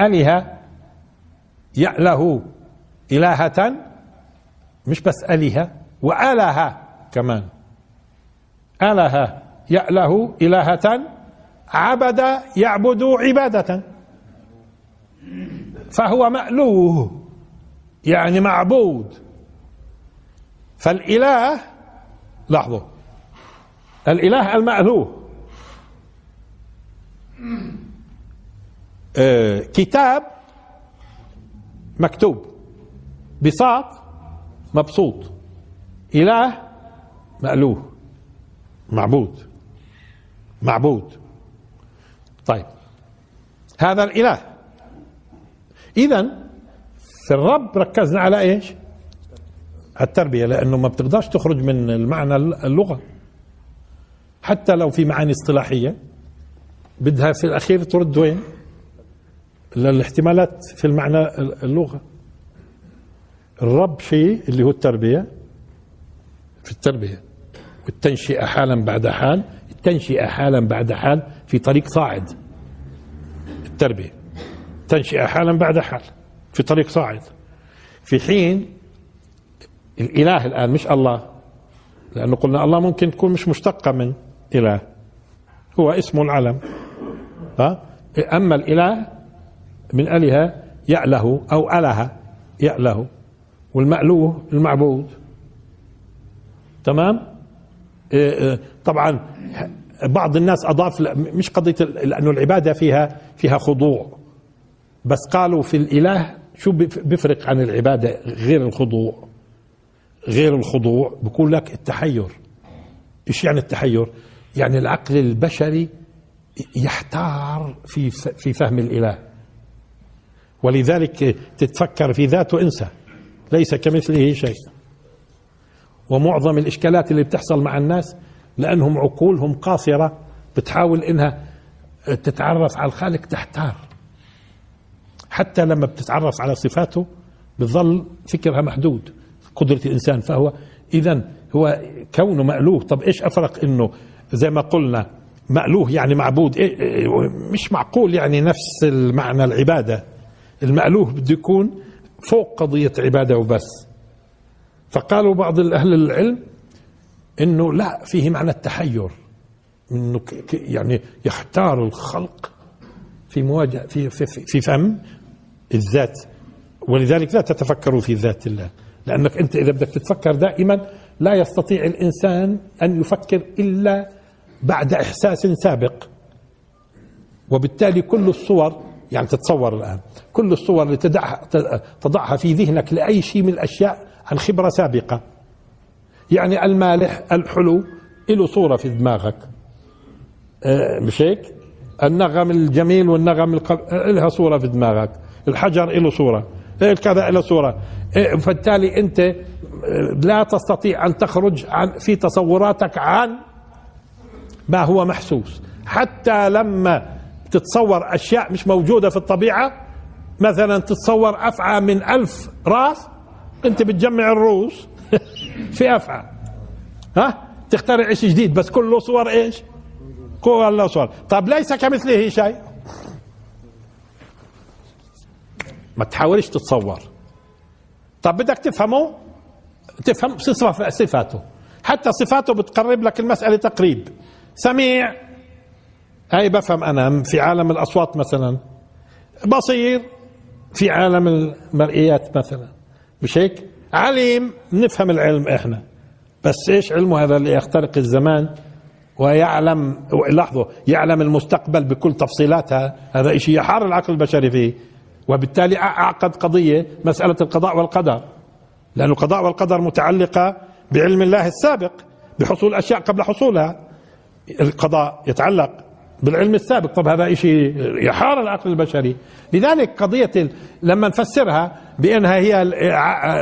أله يأله إلهة مش بس أله وأله كمان. أله يأله إلهة عبد يعبد عبادة. فهو مألوه يعني معبود. فالإله لاحظوا الإله المألوه. آه كتاب مكتوب بساط مبسوط. إله مألوه معبود. معبود. طيب. هذا الإله. إذا في الرب ركزنا على إيش؟ التربية لأنه ما بتقدرش تخرج من المعنى اللغة. حتى لو في معاني اصطلاحية بدها في الأخير ترد وين؟ الاحتمالات في المعنى اللغة. الرب شيء اللي هو التربية. في التربية والتنشئة حالا بعد حال. التنشئة حالا بعد حال في طريق صاعد. التربية. تنشئة حالا بعد حال في طريق صاعد. في حين الإله الآن مش الله لأنه قلنا الله ممكن تكون مش مشتقة من إله. هو اسم العلم. ها؟ أما الإله من أله يأله أو أله يأله والمألوه المعبود. تمام؟ طبعا بعض الناس أضاف مش قضية لأنه العبادة فيها فيها خضوع. بس قالوا في الإله شو بيفرق عن العبادة غير الخضوع؟ غير الخضوع بقول لك التحير. إيش يعني التحير؟ يعني العقل البشري يحتار في في فهم الإله. ولذلك تتفكر في ذاته انسى ليس كمثله شيء. ومعظم الإشكالات اللي بتحصل مع الناس لأنهم عقولهم قاصرة بتحاول إنها تتعرف على الخالق تحتار. حتى لما بتتعرف على صفاته بظل فكرها محدود. قدرة الإنسان فهو إذا هو كونه مألوه. طب إيش أفرق إنه زي ما قلنا مألوه يعني معبود؟ إيه, إيه مش معقول يعني نفس المعنى العبادة. المألوه بده يكون فوق قضية عبادة وبس. فقالوا بعض أهل العلم إنه لا فيه معنى التحير إنه يعني يحتار الخلق في مواجهة في في, في فهم الذات. ولذلك لا تتفكروا في ذات الله لأنك أنت إذا بدك تتفكر دائما لا يستطيع الإنسان أن يفكر إلا بعد إحساس سابق. وبالتالي كل الصور يعني تتصور الآن كل الصور اللي تدعها تضعها في ذهنك لأي شيء من الأشياء عن خبره سابقة. يعني المالح الحلو له صورة في دماغك. آه، مش هيك؟ النغم الجميل والنغم القب... لها صورة في دماغك. الحجر له صورة. كذا له صورة. آه، فبالتالي أنت آه، لا تستطيع أن تخرج عن في تصوراتك عن ما هو محسوس. حتى لما تتصور أشياء مش موجودة في الطبيعة مثلا تتصور أفعى من ألف راس أنت بتجمع الروس في افعى ها؟ تخترع شيء جديد بس كله صور إيش؟ كله صور. طب ليس كمثله شيء؟ ما تحاولش تتصور. طب بدك تفهمه؟ تفهم صفاته. حتى صفاته بتقرب لك المسألة تقريب. سميع. هاي بفهم أنا في عالم الأصوات مثلا. بصير. في عالم المرئيات مثلا. مش هيك؟ عليم نفهم العلم إحنا. بس إيش علمه هذا اللي يخترق الزمان؟ ويعلم لاحظوا يعلم المستقبل بكل تفصيلاتها. هذا شيء يحار العقل البشري فيه. وبالتالي أعقد قضية مسألة القضاء والقدر. لأن القضاء والقدر متعلقة بعلم الله السابق بحصول أشياء قبل حصولها. القضاء يتعلق بالعلم السابق. طب هذا شيء يحار العقل البشري. لذلك قضية لما نفسرها بأنها هي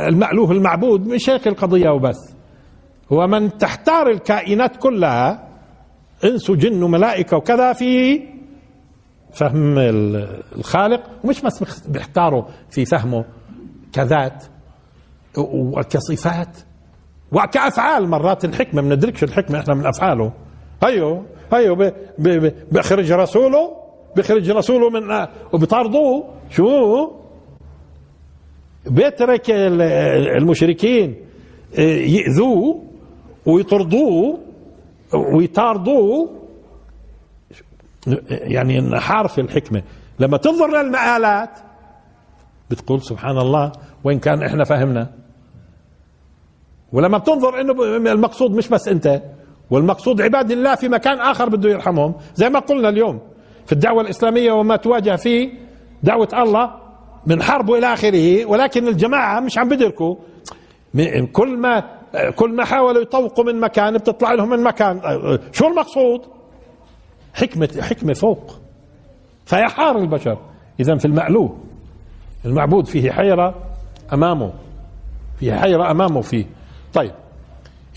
المألوه المعبود مش هيك القضية وبس. هو من تحتار الكائنات كلها إنس وجن وملائكة وكذا في فهم الخالق ومش بس بيحتاروا في فهمه كذات وكصفات وكأفعال مرات الحكمة ما ندركش الحكمة إحنا من أفعاله. هيو هيو بيخرج رسوله بيخرج رسوله من وبيطاردوه شو؟ بيترك المشركين يأذوه ويطردوه ويطاردوه. يعني نحار في الحكمة. لما تنظر للمآلات بتقول سبحان الله وين كان إحنا فهمنا. ولما بتنظر إنه المقصود مش بس أنت والمقصود عباد الله في مكان آخر بده يرحمهم. زي ما قلنا اليوم في الدعوة الإسلامية وما تواجه فيه دعوة الله من حرب والى آخره ولكن الجماعة مش عم بدركوا. كل ما كل ما حاولوا يطوقوا من مكان بتطلع لهم من مكان. شو المقصود؟ حكمه حكمة فوق. فيحار البشر. إذا في المألوه المعبود فيه حيرة أمامه. فيه حيرة أمامه فيه. طيب.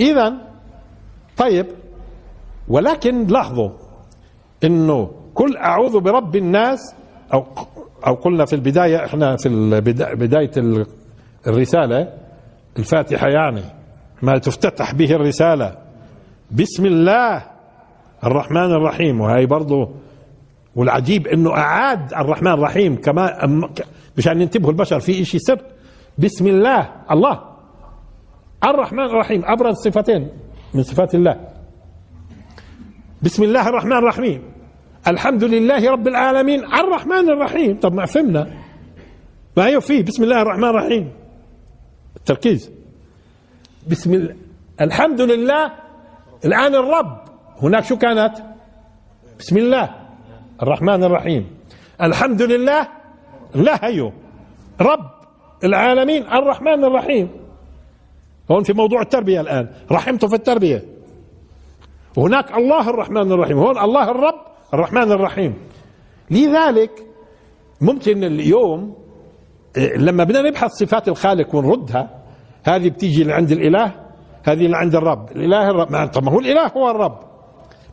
إذا طيب. ولكن لاحظوا إنه كل أعوذ برب الناس أو أو قلنا في البداية إحنا في بداية الرسالة الفاتحة يعني ما تفتتح به الرسالة. بسم الله الرحمن الرحيم. وهي برضه والعجيب إنه أعاد الرحمن الرحيم كما مشان ينتبهوا البشر في شيء سر. بسم الله الله. الرحمن الرحيم أبرز صفتين من صفات الله. بسم الله الرحمن الرحيم. الحمد لله رب العالمين. الرحمن الرحيم. طب ما فهمنا. ما هي فيه بسم الله الرحمن الرحيم. التركيز. بسم الله الحمد لله. الآن الرب. هناك شو كانت؟ بسم الله. الرحمن الرحيم. الحمد لله. لا هيو. رب العالمين. الرحمن الرحيم. هون في موضوع التربية الآن. رحمته في التربية. وهناك الله الرحمن الرحيم. هون الله الرب الرحمن الرحيم. لذلك ممكن اليوم إيه، لما بدنا نبحث صفات الخالق ونردها هذه بتيجي لعند الإله هذه لعند الرب. الإله الرب طب ما هو الإله هو الرب.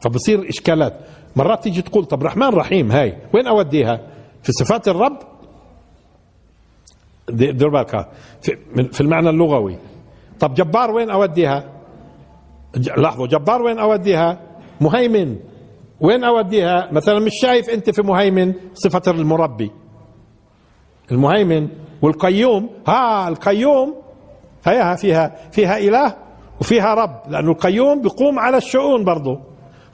فبصير إشكالات. مرات تيجي تقول طب رحمن رحيم هاي وين أوديها؟ في صفات الرب؟ دير بالك. في المعنى اللغوي. طب جبار وين أوديها؟ لاحظوا جبار وين أوديها؟ مهيمن. وين أوديها؟ مثلا مش شايف أنت في مهيمن صفة المربي. المهيمن والقيوم ها القيوم هيها فيها فيها إله وفيها رب لأنه القيوم بيقوم على الشؤون برضه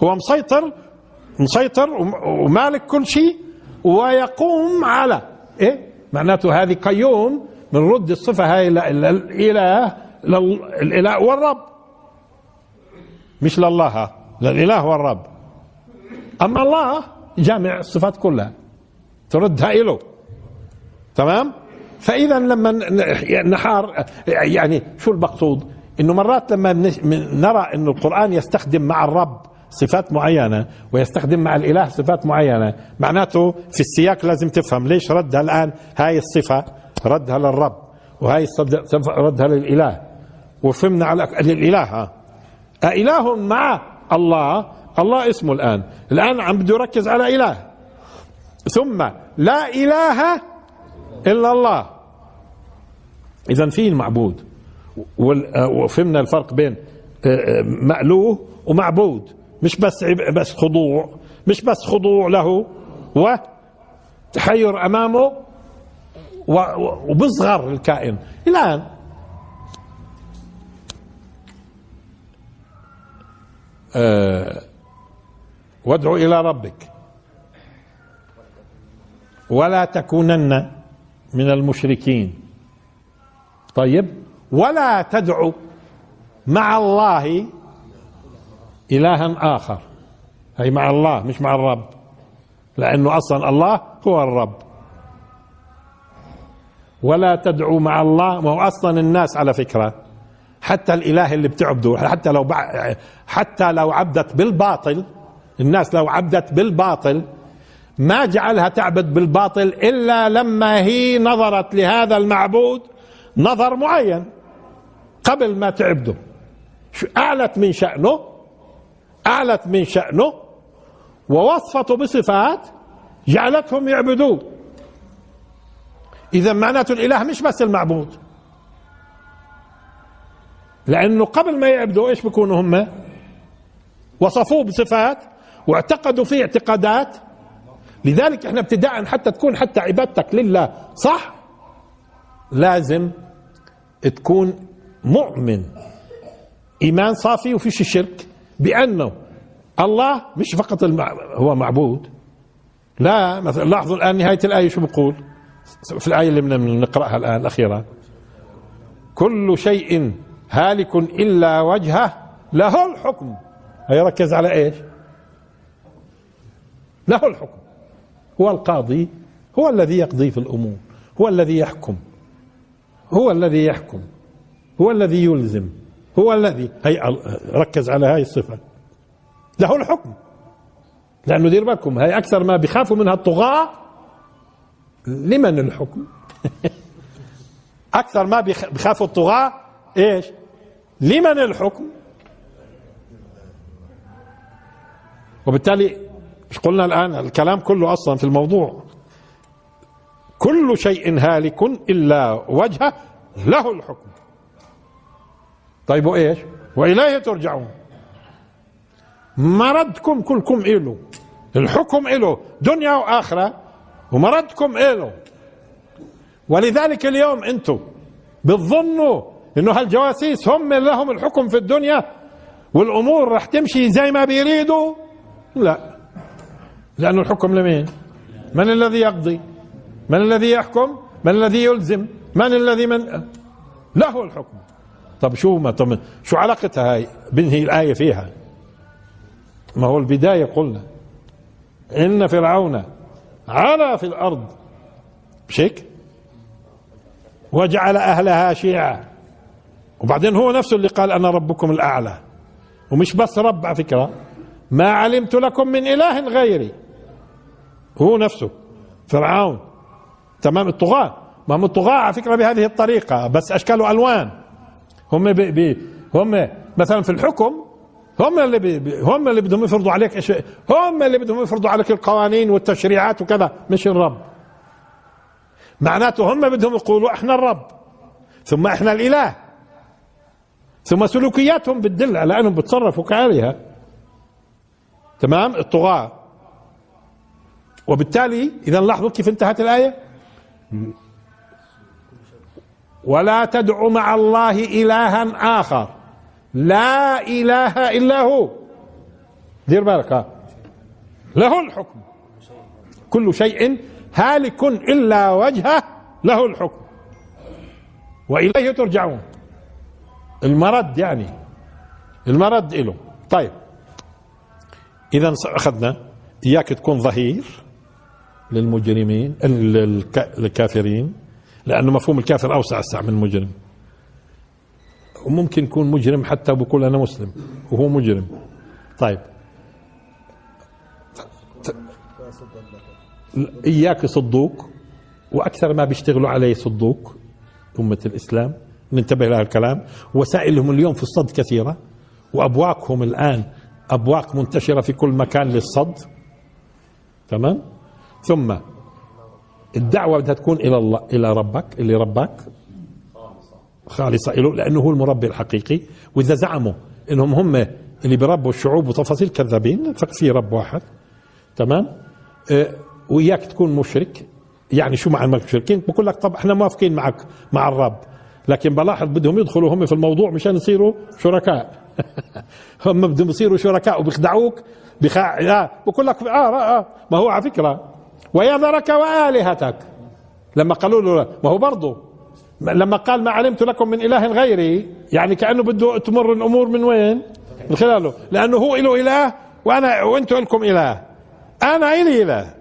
هو مسيطر مسيطر ومالك كل شيء ويقوم على. إيه؟ معناته هذه قيوم بنرد الصفة هاي الإله للاله والرب. مش لله للإله والرب. أما الله جامع الصفات كلها. تردها له تمام؟ فإذا لما نحار يعني شو المقصود؟ إنه مرات لما نرى إنه القرآن يستخدم مع الرب صفات معينة ويستخدم مع الإله صفات معينة معناته في السياق لازم تفهم ليش ردها الآن هاي الصفة؟ ردها للرب وهاي الصفه ردها للإله. وفهمنا على الإله أإله مع الله الله اسمه الآن. الآن عم بده يركز على إله. ثم لا إله إلا الله. إذا في المعبود. وفهمنا الفرق بين آه، آه، مألوه ومعبود. مش بس بس خضوع. مش بس خضوع له وتحير أمامه وبصغر الكائن. الآن آه، وادع إلى ربك. ولا تكونن من المشركين. طيب. ولا تدعو مع الله إلها آخر. هي مع الله مش مع الرب. لأنه أصلا الله هو الرب. ولا تدعو مع الله ما هو أصلا الناس على فكرة. حتى الإله اللي بتعبده حتى لو حتى لو عبدت بالباطل الناس لو عبدت بالباطل ما جعلها تعبد بالباطل إلا لما هي نظرت لهذا المعبود نظر معين قبل ما تعبده. أعلت من شأنه؟ أعلت من شأنه؟ ووصفته بصفات جعلتهم يعبدوه. إذا معناته الإله مش بس المعبود. لأنه قبل ما يعبدوا إيش بيكونوا هم؟ وصفوه بصفات واعتقدوا فيه اعتقادات. لذلك إحنا ابتداء حتى تكون حتى عبادتك لله صح؟ لازم تكون مؤمن. إيمان صافي وفيش شرك؟ بأنه الله مش فقط المع... هو معبود. لا مثلا لاحظوا الآن نهاية الآية شو بقول؟ في الآية اللي بنقراها الآن الأخيرة. كل شيء هالك إلا وجهه له الحكم. هي ركز على إيش؟ له الحكم. هو القاضي هو الذي يقضي في الأمور هو الذي يحكم هو الذي يحكم هو الذي يلزم هو الذي هي ركز على هاي الصفة. له الحكم. لأنه دير بالكم هي أكثر ما بيخافوا منها الطغاة. لمن الحكم؟ أكثر ما بيخافوا الطغاة إيش؟ لمن الحكم؟ وبالتالي مش قلنا الآن الكلام كله أصلا في الموضوع. كل شيء هالك إلا وجهه له الحكم. طيب وإيش؟ وإليه ترجعون. مردكم كلكم إله الحكم إله دنيا وآخرة. ومردكم إله ولذلك اليوم أنتم بتظنوا إنه هالجواسيس هم لهم الحكم في الدنيا. والأمور رح تمشي زي ما بيريدوا. لا. لأنه الحكم لمين؟ من الذي يقضي؟ من الذي يحكم؟ من الذي يلزم؟ من الذي من له الحكم. طب شو ما طب شو علاقتها هاي؟ بنهي الآية فيها. ما هو البداية قلنا. إن فرعون علا في الأرض. مش هيك وجعل أهلها شيعا وبعدين هو نفسه اللي قال أنا ربكم الأعلى. ومش بس رب على فكرة ما علمت لكم من إله غيري. هو نفسه. فرعون. تمام؟ الطغاة. ما هم الطغاة على فكرة بهذه الطريقة بس أشكال وألوان. هم بي بي هم مثلا في الحكم هم اللي بي هم اللي بدهم يفرضوا عليك إيش هم اللي بدهم يفرضوا عليك القوانين والتشريعات وكذا. مش الرب. معناته هم بدهم يقولوا إحنا الرب. ثم إحنا الإله. ثم سلوكياتهم بتدل على أنهم بتصرفوا كآلهة تمام؟ الطغاة. وبالتالي إذا لاحظوا كيف انتهت الآية؟ ولا تدع مع الله إلها آخر. لا إله إلا هو. دير بالك له الحكم. كل شيء هالك إلا وجهه له الحكم. وإليه ترجعون. المرد يعني المرد له طيب. إذا أخذنا إياك تكون ظهير. للمجرمين الكافرين لأنه مفهوم الكافر أوسع أوسع من المجرم. وممكن يكون مجرم حتى بقول أنا مسلم وهو مجرم. طيب. إياك يصدوك وأكثر ما بيشتغلوا عليه يصدوك أمة الإسلام. ننتبه لهذا الكلام. وسائلهم اليوم في الصد كثيرة وأبواقهم الآن أبواق منتشرة في كل مكان للصد. تمام؟ ثم الدعوة بدها تكون إلى الله إلى ربك اللي ربك. خالصة له لأنه هو المربي الحقيقي. وإذا زعموا إنهم هم اللي بربوا الشعوب وتفاصيل كذابين ففي رب واحد. تمام؟ آه وإياك تكون مشرك. يعني شو معنى المشركين بقول لك طب إحنا موافقين معك مع الرب. لكن بلاحظ بدهم يدخلوا هم في الموضوع مشان يصيروا شركاء. هم بدهم يصيروا شركاء وبيخدعوك بخاع آه بقول لك آه آه, آه. ما هو على فكرة ويذرك وآلهتك. لما قالوا له ما هو برضه لما قال ما علمت لكم من إله غيري. يعني كأنه بده تمر الأمور من وين؟ من خلاله. لأنه هو له إله وأنا وأنتم لكم إله. أنا إلي إله.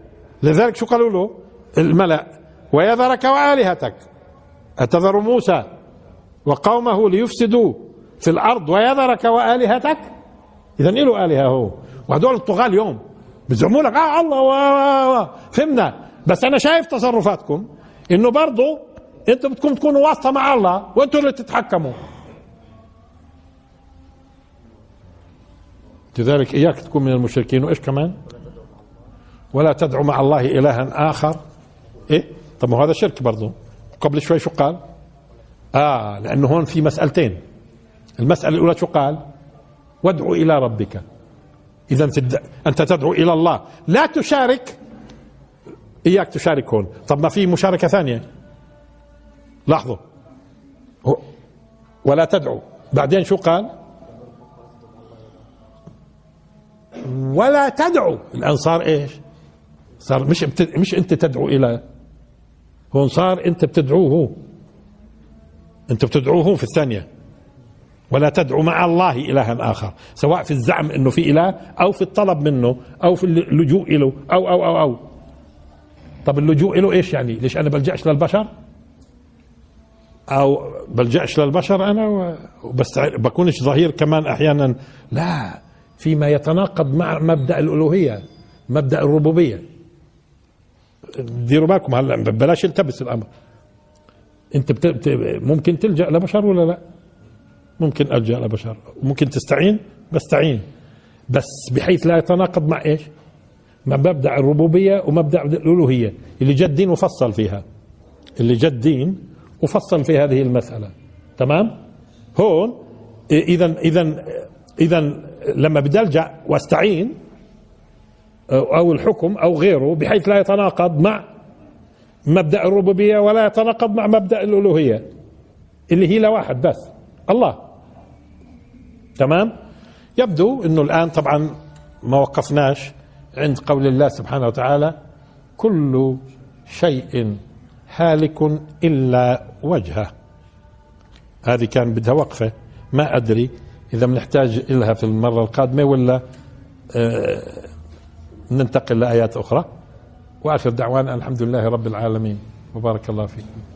لذلك شو قالوا له؟ الملأ. ويذرك وآلهتك. اتذر موسى وقومه ليفسدوا في الأرض. ويذرك وآلهتك. اذا له الهه هو. وهدول الطغاة اليوم. بزعموا لك آه الله و... و... فهمنا. بس أنا شايف تصرفاتكم إنه برضه أنتم بدكم تكونوا واسطة مع الله وأنتم اللي تتحكموا لذلك إياك تكون من المشركين. وإيش كمان؟ ولا تدعو مع الله إلها آخر. إيه؟ طب ما هذا شرك برضه قبل شوي شو قال؟ آه لأنه هون في مسألتين. المسألة الأولى شو قال؟ وادعو إلى ربك. اذا في الد... أنت تدعو إلى الله. لا تشارك. إياك تشارك هون. طب ما في مشاركة ثانية. لاحظوا. ولا تدعو. بعدين شو قال؟ ولا تدعو. الآن صار إيش؟ صار مش بت... مش أنت تدعو إلى. هون صار أنت بتدعوه. أنت بتدعوه في الثانية. ولا تدعو مع الله إلها آخر سواء في الزعم إنه في إله أو في الطلب منه أو في اللجوء له أو أو أو أو. طب اللجوء له إيش يعني؟ ليش أنا بلجأش للبشر؟ أو بلجأش للبشر أنا بس بكونش ظهير كمان أحيانا. لا فيما يتناقض مع مبدأ الألوهية مبدأ الربوبية. ديروا بالكم هلا بلاش يلتبس الأمر. أنت بت... ممكن تلجأ لبشر ولا لا؟ ممكن الجا لبشر ممكن تستعين؟ بستعين. بس بحيث لا يتناقض مع إيش؟ مع مبدأ الربوبية ومبدأ الألوهية. اللي جد دين وفصل فيها. اللي جد دين وفصل في هذه المسألة. تمام؟ هون اذا اذا اذا لما بدي الجا وأستعين أو الحكم أو غيره بحيث لا يتناقض مع مبدأ الربوبية ولا يتناقض مع مبدأ الألوهية. اللي هي لواحد بس. الله. تمام؟ يبدو إنه الآن طبعا ما وقفناش عند قول الله سبحانه وتعالى كل شيء هالك إلا وجهه. هذه كان بدها وقفة. ما أدري إذا بنحتاج لها في المرة القادمة ولا آه ننتقل لآيات أخرى. وآخر دعوانا الحمد لله رب العالمين. وبارك الله فيكم.